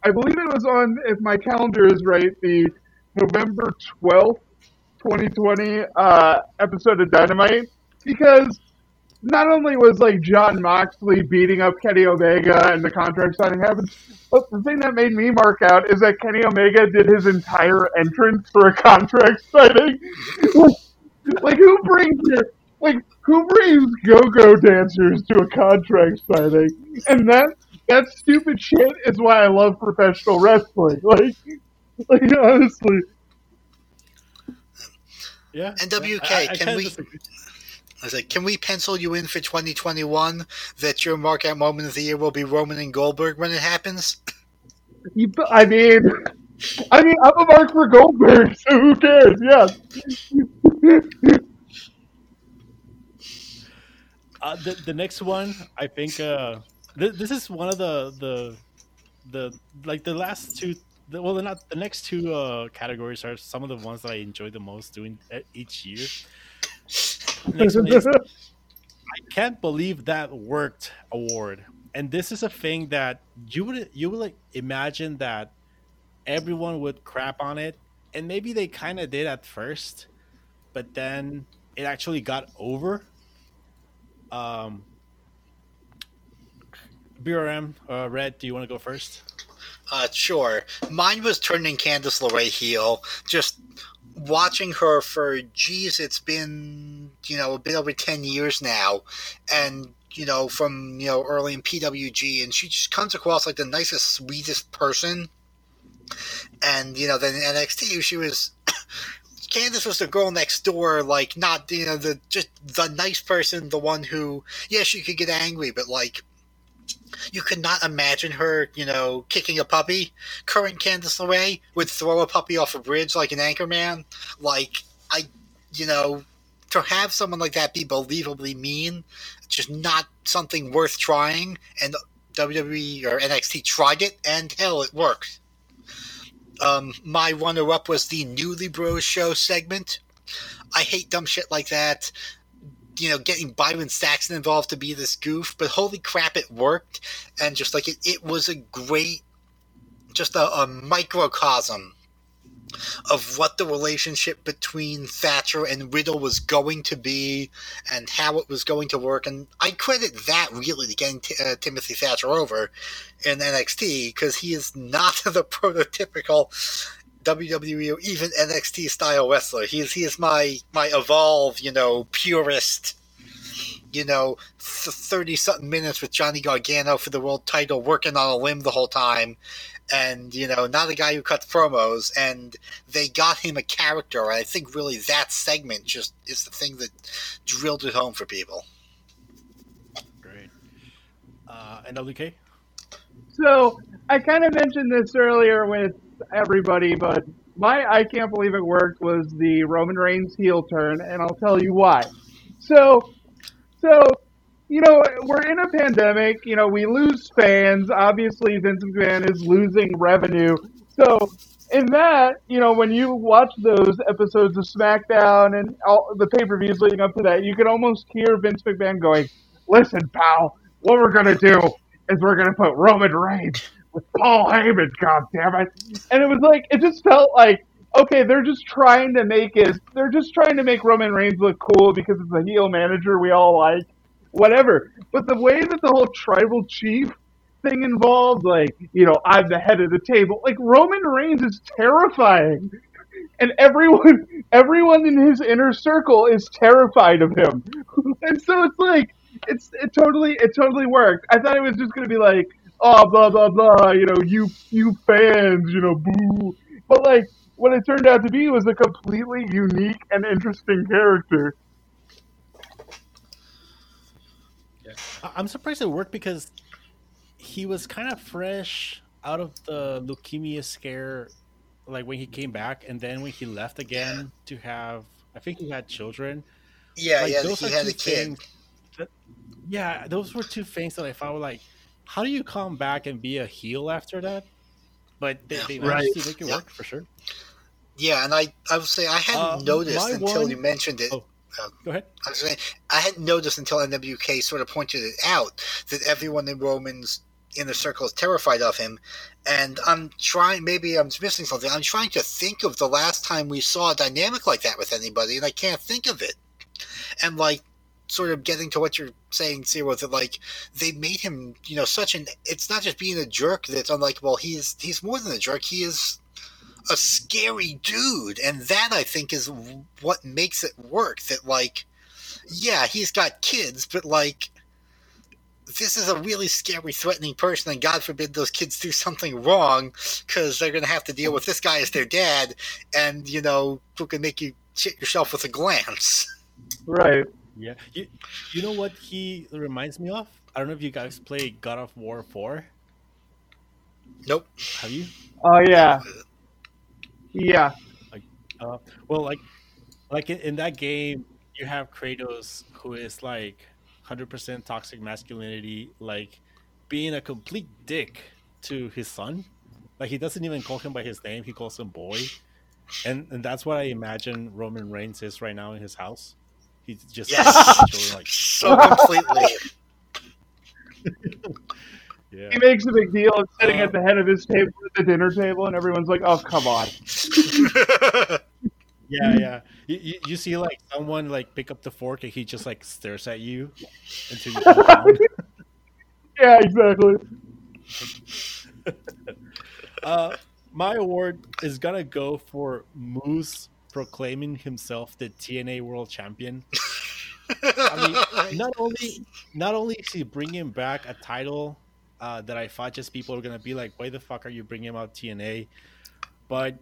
I believe it was on if my calendar is right, the November twelfth, twenty twenty uh, episode of Dynamite because not only was like Jon Moxley beating up Kenny Omega and the contract signing happened, but the thing that made me mark out is that Kenny Omega did his entire entrance for a contract signing. like who brings your like who brings go-go dancers to a contract signing? And that that stupid shit is why I love professional wrestling. Like, like honestly. Yeah. NWK, I, I can we? Disagree. I was like, can we pencil you in for 2021 that your markout moment of the year will be Roman and Goldberg when it happens? You, I mean, I mean, I'm a mark for Goldberg, so who cares? Yeah. Uh, the the next one, I think, uh, th- this is one of the the the like the last two. The, well, not the next two uh, categories are some of the ones that I enjoy the most doing each year. Next one is, I can't believe that worked award, and this is a thing that you would you would like imagine that everyone would crap on it, and maybe they kind of did at first, but then it actually got over um, BRM, uh, Red, do you want to go first? Uh, sure. Mine was turning Candice LeRae heel. Just watching her for, geez, it's been, you know, a bit over 10 years now. And, you know, from, you know, early in PWG. And she just comes across like the nicest, sweetest person. And, you know, then in NXT, she was Candice was the girl next door, like not you know the just the nice person, the one who yes you could get angry, but like you could not imagine her, you know, kicking a puppy. Current Candice LeRae would throw a puppy off a bridge like an anchorman. Like I, you know, to have someone like that be believably mean, just not something worth trying. And WWE or NXT tried it, and hell, it worked. Um, my runner up was the Newly Bros show segment. I hate dumb shit like that. You know, getting Byron Saxton involved to be this goof, but holy crap, it worked. And just like it, it was a great, just a, a microcosm of what the relationship between Thatcher and Riddle was going to be and how it was going to work. And I credit that really to getting t- uh, Timothy Thatcher over in NXT because he is not the prototypical WWE or even NXT style wrestler. He is he is my my evolve, you know, purist. You know, thirty something minutes with Johnny Gargano for the world title, working on a limb the whole time, and you know not a guy who cuts promos. And they got him a character. I think really that segment just is the thing that drilled it home for people. Great. Uh nwk so i kind of mentioned this earlier with everybody but my i can't believe it worked was the roman reigns heel turn and i'll tell you why so so you know, we're in a pandemic. You know, we lose fans. Obviously, Vince McMahon is losing revenue. So, in that, you know, when you watch those episodes of SmackDown and all the pay per views leading up to that, you can almost hear Vince McMahon going, "Listen, pal, what we're gonna do is we're gonna put Roman Reigns Paul Heyman. God damn it!" And it was like it just felt like okay, they're just trying to make it. They're just trying to make Roman Reigns look cool because it's a heel manager we all like whatever. But the way that the whole tribal chief thing involved, like, you know, I'm the head of the table, like Roman Reigns is terrifying. And everyone everyone in his inner circle is terrified of him. and so it's like it's it totally it totally worked. I thought it was just gonna be like, oh blah blah blah, you know, you you fans, you know, boo. But like what it turned out to be was a completely unique and interesting character. I'm surprised it worked because he was kind of fresh out of the leukemia scare, like when he came back, and then when he left again to have, I think he had children. Yeah, Like, yeah, those he had a kid. that- yeah, those were two things that I found like, how do you come back and be a heel after that? But they, they managed Right. to make it Yeah. work for sure. Yeah, and I, I would say I hadn't Uh, noticed until one- you mentioned it. Oh. Go ahead. I was saying I hadn't noticed until NWK sort of pointed it out that everyone in Roman's inner circle is terrified of him, and I'm trying. Maybe I'm missing something. I'm trying to think of the last time we saw a dynamic like that with anybody, and I can't think of it. And like, sort of getting to what you're saying, Zero, that like they made him, you know, such an. It's not just being a jerk that's unlikable. He's he's more than a jerk. He is a scary dude, and that I think is what makes it work. That like, yeah, he's got kids, but like, this is a really scary, threatening person, and God forbid those kids do something wrong, because they're gonna have to deal with this guy as their dad, and you know, who can make you shit yourself with a glance. Right. Yeah. You, you know what he reminds me of? I don't know if you guys play God of War 4. Nope. Have you? Oh yeah. Yeah. Uh, well, like, like in, in that game, you have Kratos, who is like 100% toxic masculinity, like being a complete dick to his son. Like he doesn't even call him by his name; he calls him boy, and and that's what I imagine Roman Reigns is right now in his house. He's just Yes. literally like, So completely. yeah, He makes a big deal of sitting Uh, at the head of his table at the dinner table, and everyone's like, "Oh, come on." yeah, yeah. You, you, you see like someone like pick up the fork and he just like stares at you until you put it down. Yeah, exactly. Uh, my award is gonna go for Moose proclaiming himself the TNA World Champion. I mean, not only not only is he bringing back a title uh, that I thought just people were gonna be like, "Why the fuck are you bringing out TNA?" But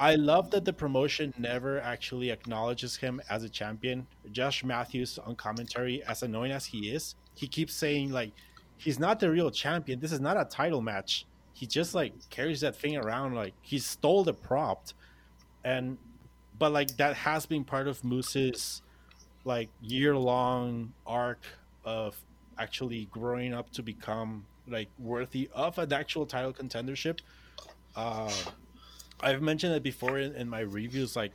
I love that the promotion never actually acknowledges him as a champion. Josh Matthews on commentary, as annoying as he is, he keeps saying like, "He's not the real champion. This is not a title match." He just like carries that thing around like he stole the prop, and but like that has been part of Moose's like year long arc of actually growing up to become like worthy of an actual title contendership. Uh, I've mentioned it before in, in my reviews. Like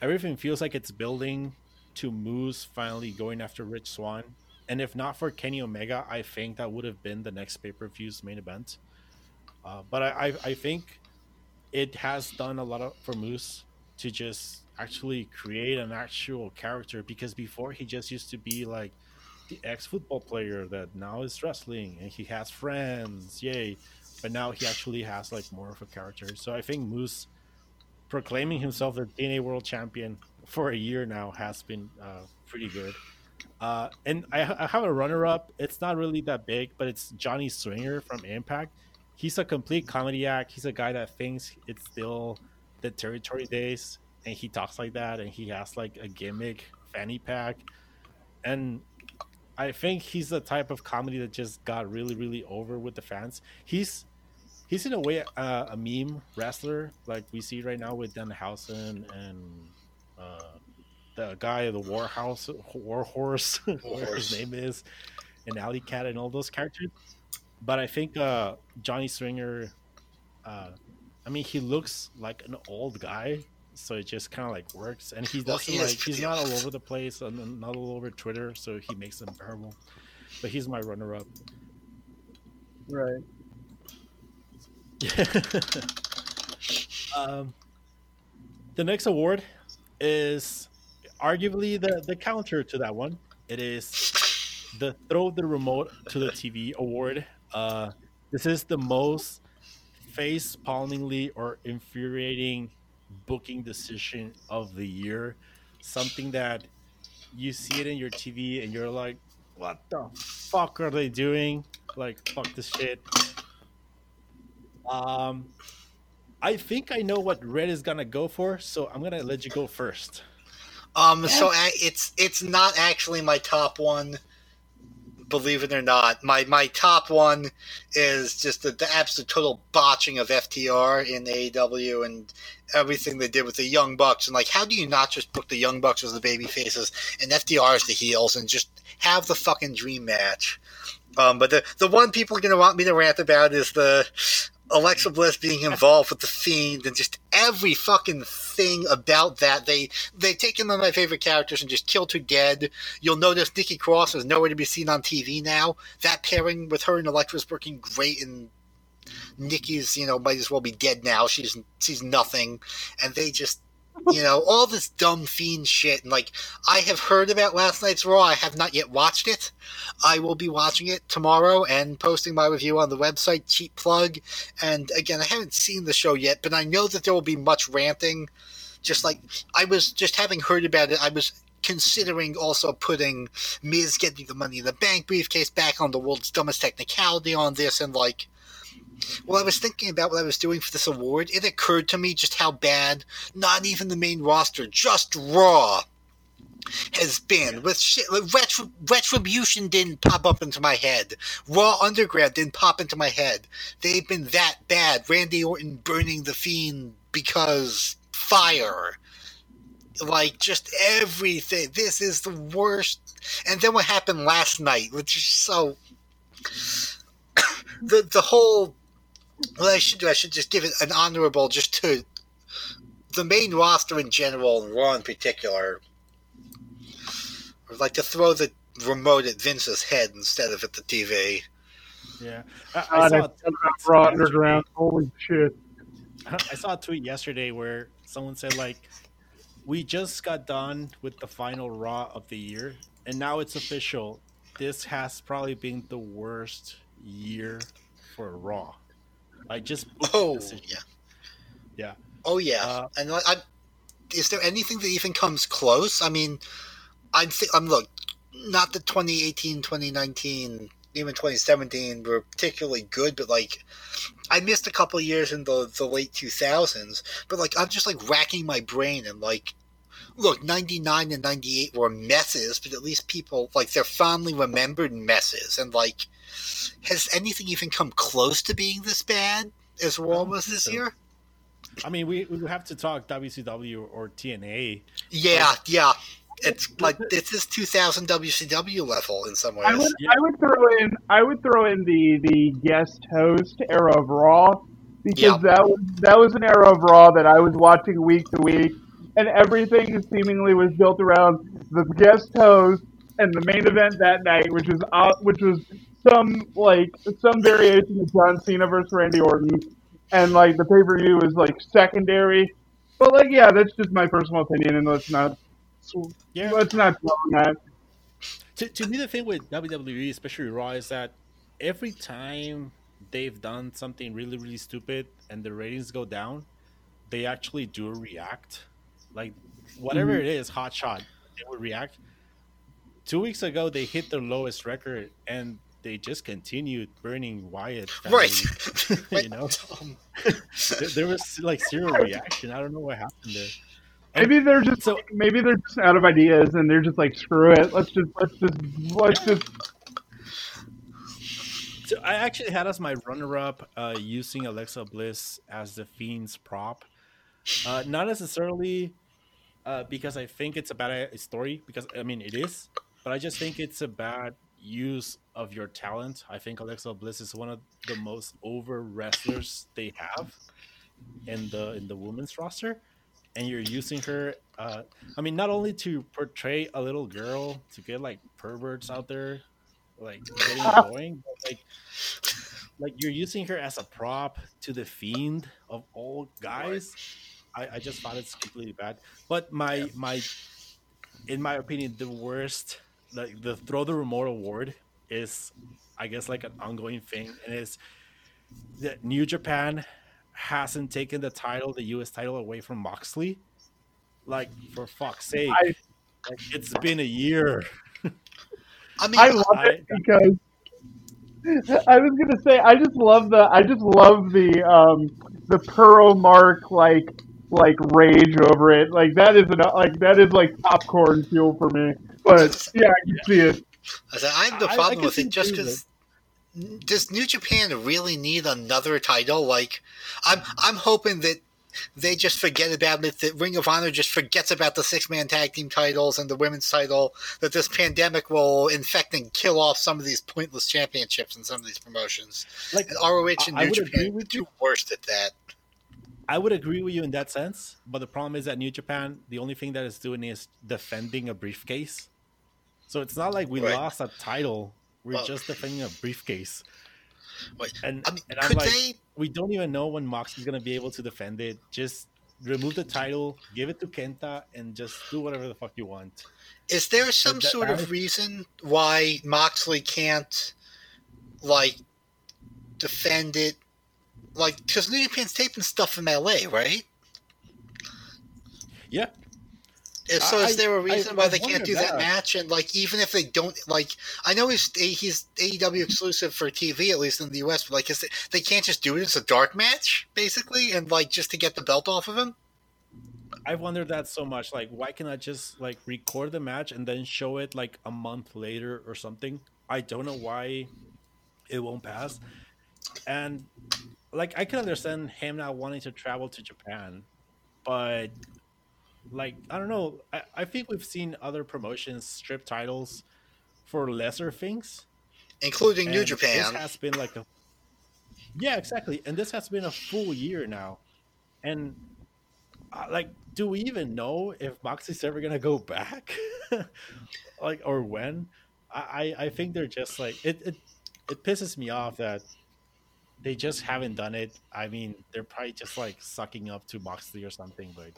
everything feels like it's building to Moose finally going after Rich Swann, and if not for Kenny Omega, I think that would have been the next pay per view's main event. Uh, but I, I I think it has done a lot of, for Moose to just actually create an actual character because before he just used to be like the ex football player that now is wrestling and he has friends, yay. But now he actually has like more of a character. So I think Moose proclaiming himself the TNA World Champion for a year now has been uh, pretty good. Uh, and I, I have a runner up. It's not really that big, but it's Johnny Swinger from Impact. He's a complete comedy act. He's a guy that thinks it's still the territory days, and he talks like that, and he has like a gimmick fanny pack, and I think he's the type of comedy that just got really, really over with the fans. He's he's in a way uh, a meme wrestler like we see right now with Danhausen and uh, the guy the War House War whatever his name is, and Allie Kat and all those characters. But I think uh, Johnny Swinger, uh, I mean, he looks like an old guy, so it just kind of like works. And he doesn't he like he's pretty not all over the place and not all over Twitter, so he makes them bearable. But he's my runner-up. Right. Yeah. Um, the next award is arguably the, the counter to that one. It is the Throw the Remote to the TV award. Uh, this is the most face palmingly or infuriating booking decision of the year. Something that you see it in your TV and you're like, what the fuck are they doing? Like, fuck this shit. Um, I think I know what Red is gonna go for, so I'm gonna let you go first. Um, so a- it's it's not actually my top one, believe it or not. My my top one is just the, the absolute total botching of FTR in AEW and everything they did with the Young Bucks. And like, how do you not just book the Young Bucks as the baby faces and FTR as the heels and just have the fucking dream match? Um, but the the one people are gonna want me to rant about is the Alexa Bliss being involved with the Fiend and just every fucking thing about that. They they taken one of my favorite characters and just killed her dead. You'll notice Nikki Cross is nowhere to be seen on TV now. That pairing with her and is working great, and Nikki's you know might as well be dead now. She's she's nothing, and they just you know, all this dumb fiend shit. And like, I have heard about last night's Raw. I have not yet watched it. I will be watching it tomorrow and posting my review on the website. Cheap plug. And again, I haven't seen the show yet, but I know that there will be much ranting. Just like I was just having heard about it, I was considering also putting Miz getting the Money in the Bank briefcase back on the world's dumbest technicality on this, and like while I was thinking about what I was doing for this award, it occurred to me just how bad not even the main roster, just Raw, has been. With shit, like Retri- Retribution didn't pop up into my head. Raw Underground didn't pop into my head. They've been that bad. Randy Orton burning the Fiend because fire. Like, just everything. This is the worst. And then what happened last night, which is so. the the whole what I should do, I should just give it an honorable just to the main roster in general and Raw in particular. I'd like to throw the remote at Vince's head instead of at the TV. Yeah, I, I saw Raw Underground. Holy shit! I saw a tweet yesterday where someone said like, "We just got done with the final Raw of the year, and now it's official. This has probably been the worst year for Raw." I just oh yeah, yeah, oh yeah, uh, and I, I, is there anything that even comes close? I mean, I'm th- I'm look, not the 2018, 2019, even 2017 were particularly good, but like I missed a couple years in the the late 2000s. But like I'm just like racking my brain and like. Look, 99 and 98 were messes, but at least people, like, they're fondly remembered messes. And, like, has anything even come close to being this bad as Raw was this so. year? I mean, we, we have to talk WCW or TNA. Yeah, but... yeah. It's like it's this is 2000 WCW level in some ways. I would, yeah. I would throw in I would throw in the the guest host era of Raw because yeah. that was that was an era of Raw that I was watching week to week, and everything seemingly was built around the guest host and the main event that night, which was uh, which was some like some variation of John Cena versus Randy Orton, and like the pay per view is like secondary. But like, yeah, that's just my personal opinion, and let's not yeah. let's not that. To, to me, the thing with WWE, especially Raw, is that every time they've done something really, really stupid and the ratings go down, they actually do react. Like whatever mm-hmm. it is, hot shot, they would react. Two weeks ago, they hit their lowest record, and they just continued burning Wyatt. Family, right. you know, there, there, was like zero reaction. I don't know what happened there. And maybe they're just so, maybe they're just out of ideas and they're just like screw it. Let's just let's just let's just. So I actually had as my runner-up uh, using Alexa Bliss as the Fiend's prop. Uh, not necessarily uh, because I think it's a bad story, because I mean it is, but I just think it's a bad use of your talent. I think Alexa Bliss is one of the most over wrestlers they have in the in the women's roster, and you're using her. Uh, I mean, not only to portray a little girl to get like perverts out there, like getting going, but like like you're using her as a prop to the fiend of all guys. I, I just found it's completely bad. But my my, in my opinion, the worst like the throw the remote award is I guess like an ongoing thing and it's that New Japan hasn't taken the title, the US title away from Moxley. Like for fuck's sake. I, like, it's been a year. I mean I love I, it because I was gonna say I just love the I just love the um the Pearl mark like like rage over it. Like that is an, like that is like popcorn fuel for me. But yeah, I can see it. I said I have no I- I with it just because. Does New Japan really need another title? Like, I'm I'm hoping that they just forget about it. That Ring of Honor just forgets about the six man tag team titles and the women's title. That this pandemic will infect and kill off some of these pointless championships and some of these promotions. Like And ROH and I- I New would agree Japan are with the two worst at that. I would agree with you in that sense, but the problem is that New Japan, the only thing that it's doing is defending a briefcase. So it's not like we Right. lost a title; we're Well- just defending a briefcase. Wait, And, I mean, and I'm like, they? we don't even know when Mox is gonna be able to defend it. Just remove the title, give it to Kenta, and just do whatever the fuck you want. Is there some that- sort of reason why Moxley can't, like, defend it? Like, because New Japan's taping stuff from LA, right? Yeah, And so, I- is there a reason I why they can't do that that. match? And like, even if they don't, like, I know he's he's AEW exclusive for TV, at least in the US. But like, is it, they can't just do it as a dark match, basically, and like just to get the belt off of him. I've wondered that so much. Like, why can I just like record the match and then show it like a month later or something? I don't know why it won't pass. And like, I can understand him not wanting to travel to Japan, but like, I don't know. I, I think we've seen other promotions strip titles for lesser things. including New Japan. This has been like a yeah, exactly, and this has been a full year now, and uh, like, do we even know if Moxie's ever gonna go back, like, or when? I I I think they're just like it. It it pisses me off that they just haven't done it. I mean, they're probably just like sucking up to Moxley or something, but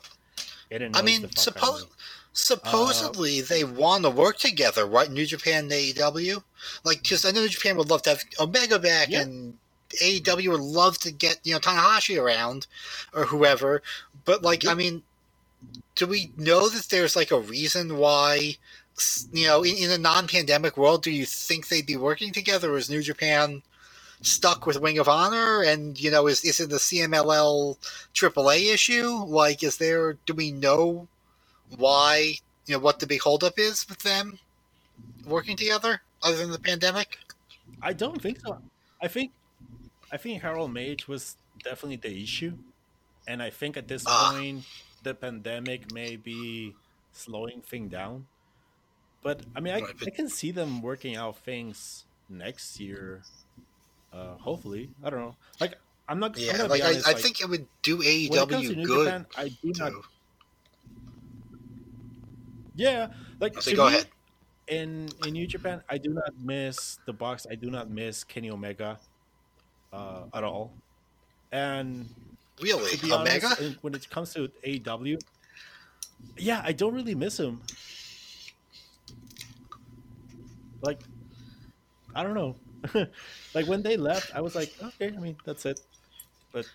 it I mean, the fuck out of suppose supposedly they want to work together, right? New Japan and AEW, like because I know New Japan would love to have Omega back, Yeah. and AEW would love to get you know Tanahashi around or whoever. But like, I mean, do we know that there's like a reason why? You know, in, in a non-pandemic world, do you think they'd be working together? Or is New Japan stuck with Ring of Honor? And you know, is is it the CMLL AAA issue? Like, is there? Do we know why you know what the big holdup is with them working together other than the pandemic I don't think so. I think I think Harold Meij was definitely the issue, and I think at this Ah. point the pandemic may be slowing thing down. But I mean, I, I can see them working out things next year. Uh, hopefully, I don't know. Like I'm not. I'm yeah gonna like, honest, I, I like, think it would do when it comes to aew New good Japan, I do not. Yeah, like so go me, ahead in in New Japan, I do not miss the box. I do not miss Kenny Omega uh, at all. And really omega honest, when it comes to AEW, yeah, I don't really miss him. Like, I don't know. like when they left, I was like, okay, I mean, that's it. But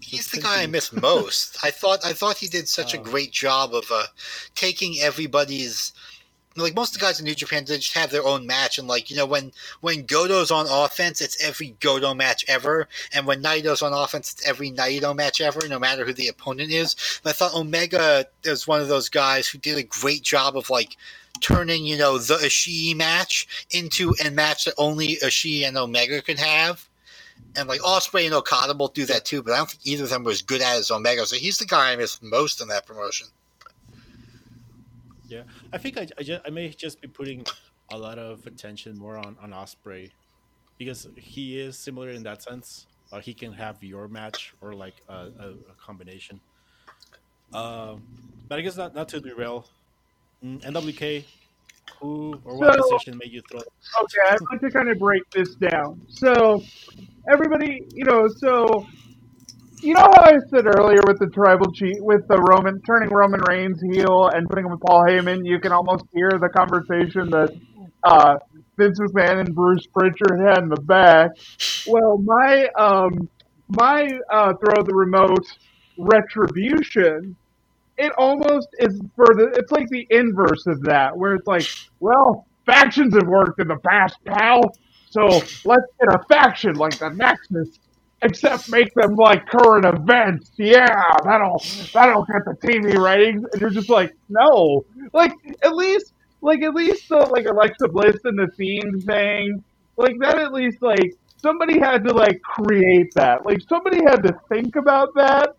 he's the guy i miss most i thought i thought he did such a Oh. great job of uh taking everybody's like most of the guys in New Japan, they just have their own match, and like you know, when when Goto's on offense, it's every Goto match ever, and when Naito's on offense, it's every Naito match ever, no matter who the opponent is. But I thought Omega is one of those guys who did a great job of like turning you know the Ishii match into a match that only Ishii and Omega could have. And like Ospreay and Okada both do that too, but I don't think either of them were as good at as Omega. So he's the guy I miss most in that promotion. Yeah, I think I, I, just, I may just be putting a lot of attention more on on Ospreay because he is similar in that sense. Uh, he can have your match or like a, a, a combination. Um, but I guess not not to derail. Mm, NWK, who or what So- decision made you throw? Okay, I'd like to kind of break this down. So, everybody, you know, so you know how I said earlier with the tribal cheat, with the Roman turning Roman Reigns heel and putting him with Paul Heyman, you can almost hear the conversation that uh, Vince McMahon and Bruce Pritchard had in the back. Well, my um, my uh, throw the remote retribution. It almost is for the. It's like the inverse of that, where it's like, well, factions have worked in the past, pal. So let's get a faction like the Nexus, except make them like current events. Yeah, that'll that'll get the TV ratings. And you're just like, no, like at least like at least the like Alexa Bliss and the Fiend thing, like that at least like somebody had to like create that. Like somebody had to think about that.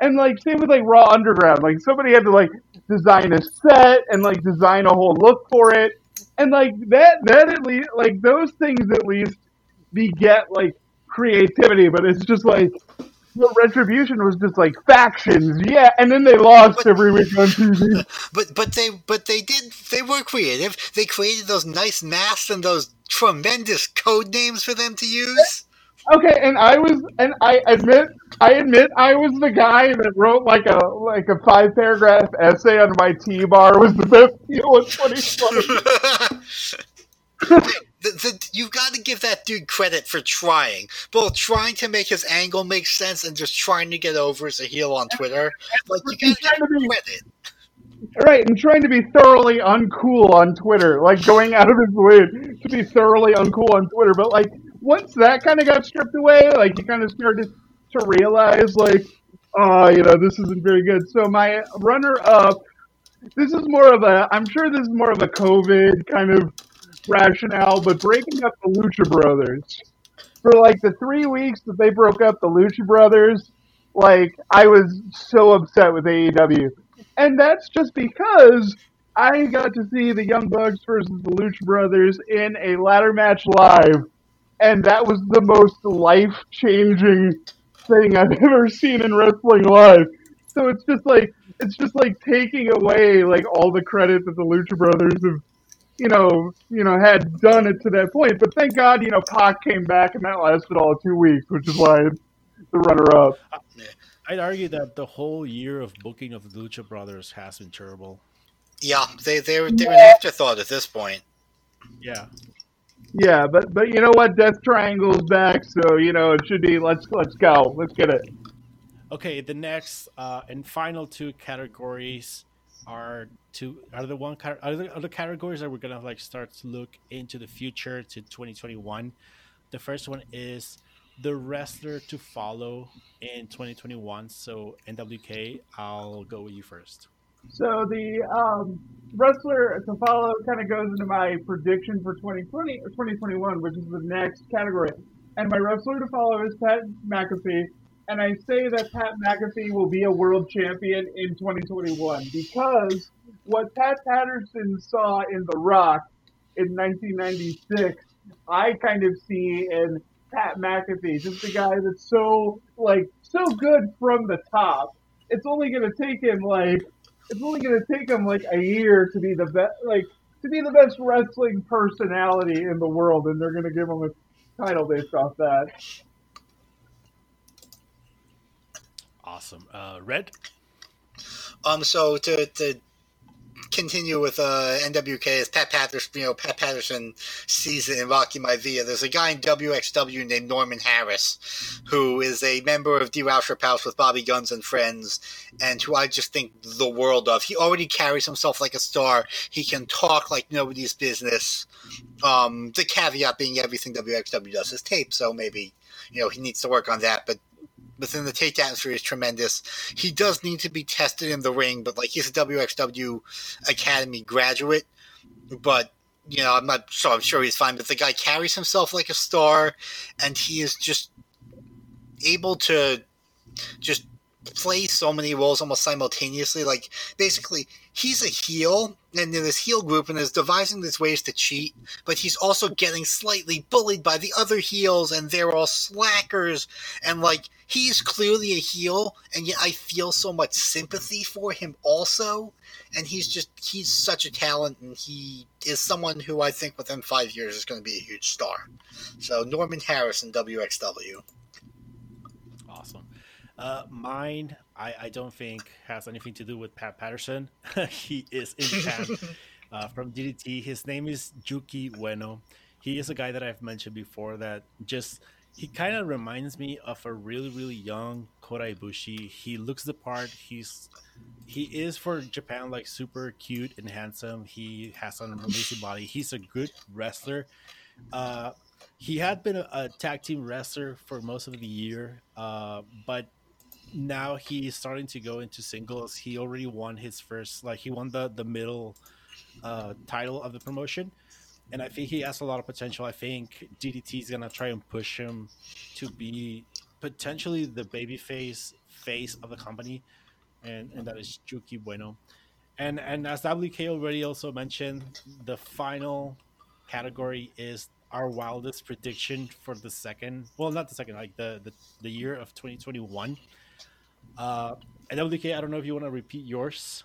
And like same with like Raw Underground, like somebody had to like design a set and like design a whole look for it. And like that that at least like those things at least beget like creativity, but it's just like the retribution was just like factions, yeah, and then they lost But- every week on TV. But but they but they did they were creative. They created those nice masks and those tremendous code names for them to use. Okay, and I was, and I admit, I admit, I was the guy that wrote like a like a five paragraph essay on my T bar was the best deal in 2020. the, the, you've got to give that dude credit for trying, both trying to make his angle make sense and just trying to get over as a heel on Twitter. Like you got to give credit. right and trying to be thoroughly uncool on Twitter, like going out of his way to be thoroughly uncool on Twitter. But like once that kind of got stripped away, like you kind of started to realize, like, oh, you know, this isn't very good. So my runner up, this is more of a, I'm sure this is more of a COVID kind of rationale, but breaking up the Lucha Brothers for like the three weeks that they broke up the Lucha Brothers, like I was so upset with AEW, and that's just because I got to see the Young Bucks versus the Lucha Brothers in a ladder match live, and that was the most life changing thing I've ever seen in wrestling live. So it's just like it's just like taking away like all the credit that the Lucha Brothers have you know, you know, had done it to that point. But thank God, you know, Pac came back and that lasted all two weeks, which is why it's the runner up. I'd argue that the whole year of booking of the Lucha Brothers has been terrible. Yeah, they they're they're an afterthought at this point. Yeah. Yeah, but but you know what? Death Triangle's back, so you know it should be. Let's let's go. Let's get it. Okay, the next uh, and final two categories are two are the one are the, the categories that we're gonna like start to look into the future to 2021. The first one is the wrestler to follow in 2021. So NWK, I'll go with you first. So the um, wrestler to follow kind of goes into my prediction for 2020 or 2021, which is the next category. And my wrestler to follow is Pat McAfee. And I say that Pat McAfee will be a world champion in 2021 because what Pat Patterson saw in The Rock in 1996, I kind of see in Pat McAfee, just a guy that's so like so good from the top. It's only going to take him like it's only going to take him like a year to be the best, like to be the best wrestling personality in the world, and they're going to give him a title based off that. Awesome. Uh, Red. Um, so to to continue with uh, NWK is Pat Patterson. You know, Pat Patterson sees it in Rocky Maivia. There's a guy in WXW named Norman Harras, who is a member of D. Rauscher House with Bobby Gunns and friends, and who I just think the world of. He already carries himself like a star. He can talk like nobody's business. Um, the caveat being everything WXW does is tape, so maybe you know he needs to work on that, but within the take atmosphere is tremendous. He does need to be tested in the ring, but like he's a WXW Academy graduate. But you know, I'm not so I'm sure he's fine. But the guy carries himself like a star, and he is just able to just play so many roles almost simultaneously. Like basically, he's a heel and in this heel group and is devising these ways to cheat, but he's also getting slightly bullied by the other heels, and they're all slackers. And like he's clearly a heel, and yet I feel so much sympathy for him also. And he's just he's such a talent, and he is someone who I think within five years is going to be a huge star. So Norman Harras in WXW. Awesome. Uh, mine, I, I don't think has anything to do with Pat Patterson. he is in Japan uh, from DDT. His name is Yuki Ueno. He is a guy that I've mentioned before that just he kind of reminds me of a really really young Kota Ibushi. He looks the part. He's he is for Japan like super cute and handsome. He has an amazing body. He's a good wrestler. Uh, he had been a, a, tag team wrestler for most of the year, uh, but now he's starting to go into singles. He already won his first, like he won the the middle uh, title of the promotion, and I think he has a lot of potential. I think DDT is gonna try and push him to be potentially the babyface face of the company, and and that is Yuki Ueno. And and as WK already also mentioned, the final category is our wildest prediction for the second well not the second like the the, the year of 2021 uh WK, I don't know if you want to repeat yours.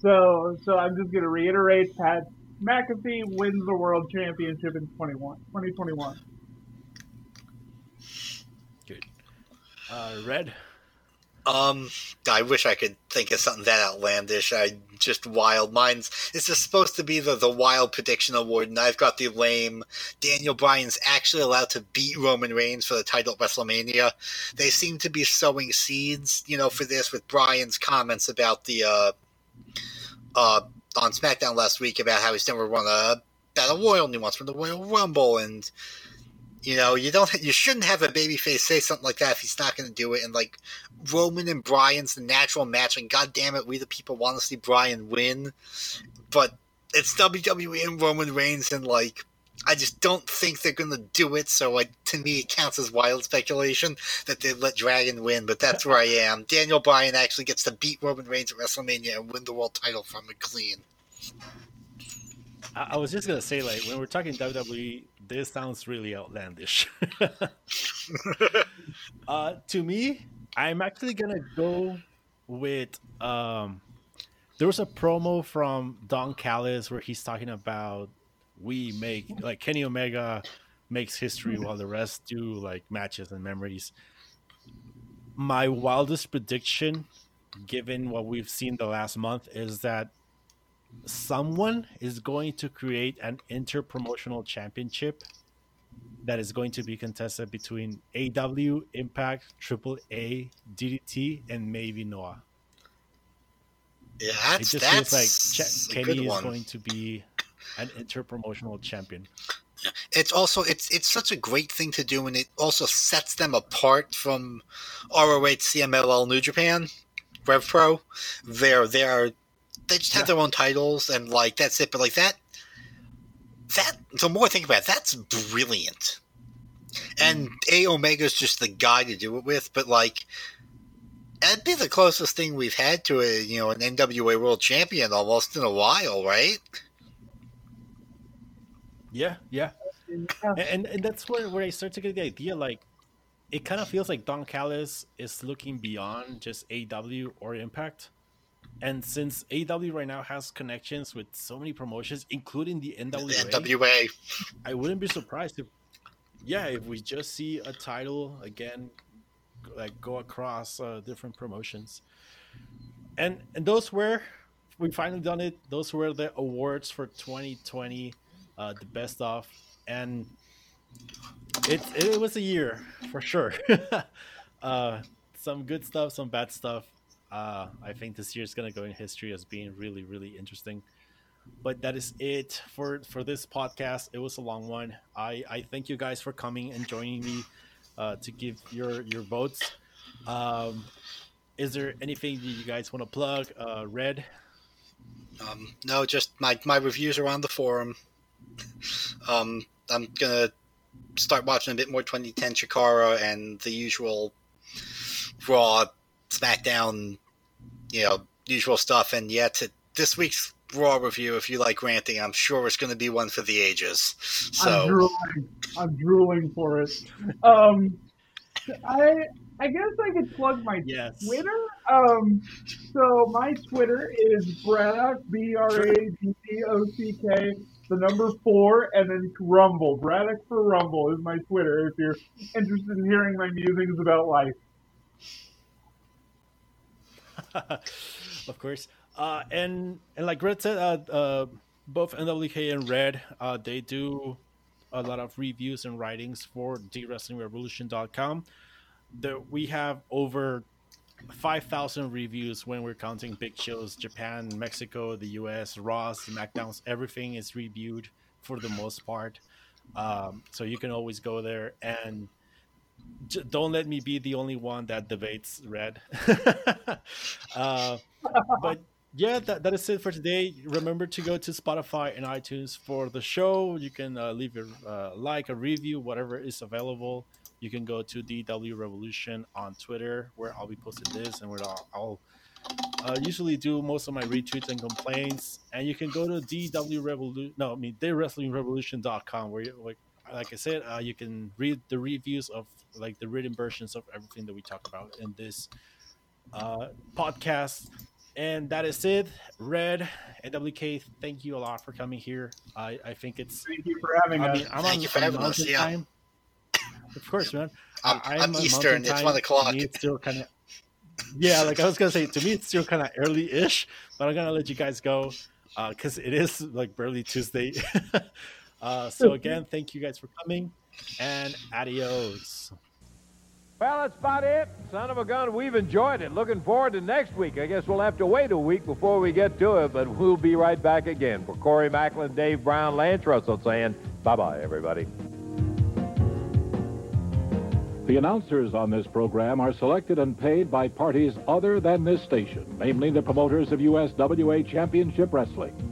So, so I'm just going to reiterate: Pat McAfee wins the world championship in 21, 2021. Good. Uh, Red. Um, I wish I could think of something that outlandish. I just wild. minds. it's just supposed to be the the wild prediction award, and I've got the lame. Daniel Bryan's actually allowed to beat Roman Reigns for the title at WrestleMania. They seem to be sowing seeds, you know, for this with Bryan's comments about the uh uh on SmackDown last week about how he's never won a battle royal and he wants from the Royal Rumble and you know, you don't, you shouldn't have a babyface say something like that if he's not going to do it. And like Roman and Bryan's the natural match, and God damn it, we the people want to see Bryan win, but it's WWE and Roman Reigns, and like I just don't think they're going to do it. So like to me, it counts as wild speculation that they let Dragon win. But that's where I am. Daniel Bryan actually gets to beat Roman Reigns at WrestleMania and win the world title from him clean. I, I was just gonna say, like, when we're talking WWE, this sounds really outlandish. uh, to me, I'm actually gonna go with. Um, there was a promo from Don Callis where he's talking about we make like Kenny Omega makes history while the rest do like matches and memories. My wildest prediction, given what we've seen the last month, is that someone is going to create an interpromotional championship that is going to be contested between AEW, Impact, Triple A, DDT, and maybe Noah. Yeah, that's, it just feels like Ch- Kenny is going to be an interpromotional champion. It's also it's it's such a great thing to do, and it also sets them apart from ROH, CMLL, New Japan, Rev Pro. They're they're they just have yeah. their own titles, and like that's it. But like that, that the more I think about it, that's brilliant. And mm. A Omega's just the guy to do it with, but like that'd be the closest thing we've had to a you know an NWA World Champion almost in a while, right? Yeah, yeah, yeah. And, and that's where where I start to get the idea. Like, it kind of feels like Don Callis is looking beyond just AEW or Impact and since AEW right now has connections with so many promotions, including the NWA, NWA, I wouldn't be surprised if, yeah, if we just see a title again, like go across uh, different promotions. And and those were, we finally done it. Those were the awards for 2020, uh, the best of, and it it was a year for sure. uh, some good stuff, some bad stuff uh, I think this year is going to go in history as being really, really interesting. But that is it for for this podcast. It was a long one. I I thank you guys for coming and joining me uh, to give your your votes. Um, is there anything that you guys want to plug? Uh, Red. Um, no, just my my reviews are on the forum. Um, I'm gonna start watching a bit more 2010 Chikara and the usual Raw, SmackDown you know, usual stuff. And yet, this week's Raw review, if you like ranting, I'm sure it's going to be one for the ages. So I'm drooling, I'm drooling for it. Um, I I guess I could plug my yes. Twitter. Um, so my Twitter is Braddock B R A D D O C K the number four and then Rumble. Braddock for Rumble is my Twitter if you're interested in hearing my musings about life. Of course. Uh, and and like Red said, uh, uh, both NWK and Red, uh, they do a lot of reviews and writings for TheWrestlingRevolution.com. There, we have over 5,000 reviews when we're counting big shows Japan, Mexico, the US, Raw, SmackDowns, everything is reviewed for the most part. Um, so you can always go there and don't let me be the only one that debates red. uh, but yeah, that, that is it for today. Remember to go to Spotify and iTunes for the show. You can uh, leave your uh, like, a review, whatever is available. You can go to DW Revolution on Twitter, where I'll be posting this, and where I'll, I'll uh, usually do most of my retweets and complaints. And you can go to DW Revolution, no, I mean TheWrestlingRevolution.com, where you, like, like I said, uh, you can read the reviews of like the written versions of everything that we talk about in this uh, podcast. And that is it. Red and WK, thank you a lot for coming here. I, I think it's. Thank you for having I us. mean, I'm Thank on, you for on having us, mountain yeah. time. Of course, man. I'm, I- I'm Eastern. It's time. one o'clock. To me, it's still kind of. Yeah, like I was gonna say, to me it's still kind of early-ish, but I'm gonna let you guys go because it is like barely Tuesday. uh, so again, thank you guys for coming, and adios. Well, that's about it. Son of a gun, we've enjoyed it. Looking forward to next week. I guess we'll have to wait a week before we get to it, but we'll be right back again. For Corey Maclin, Dave Brown, Lance Russell saying bye-bye, everybody. The announcers on this program are selected and paid by parties other than this station, namely the promoters of USWA Championship Wrestling.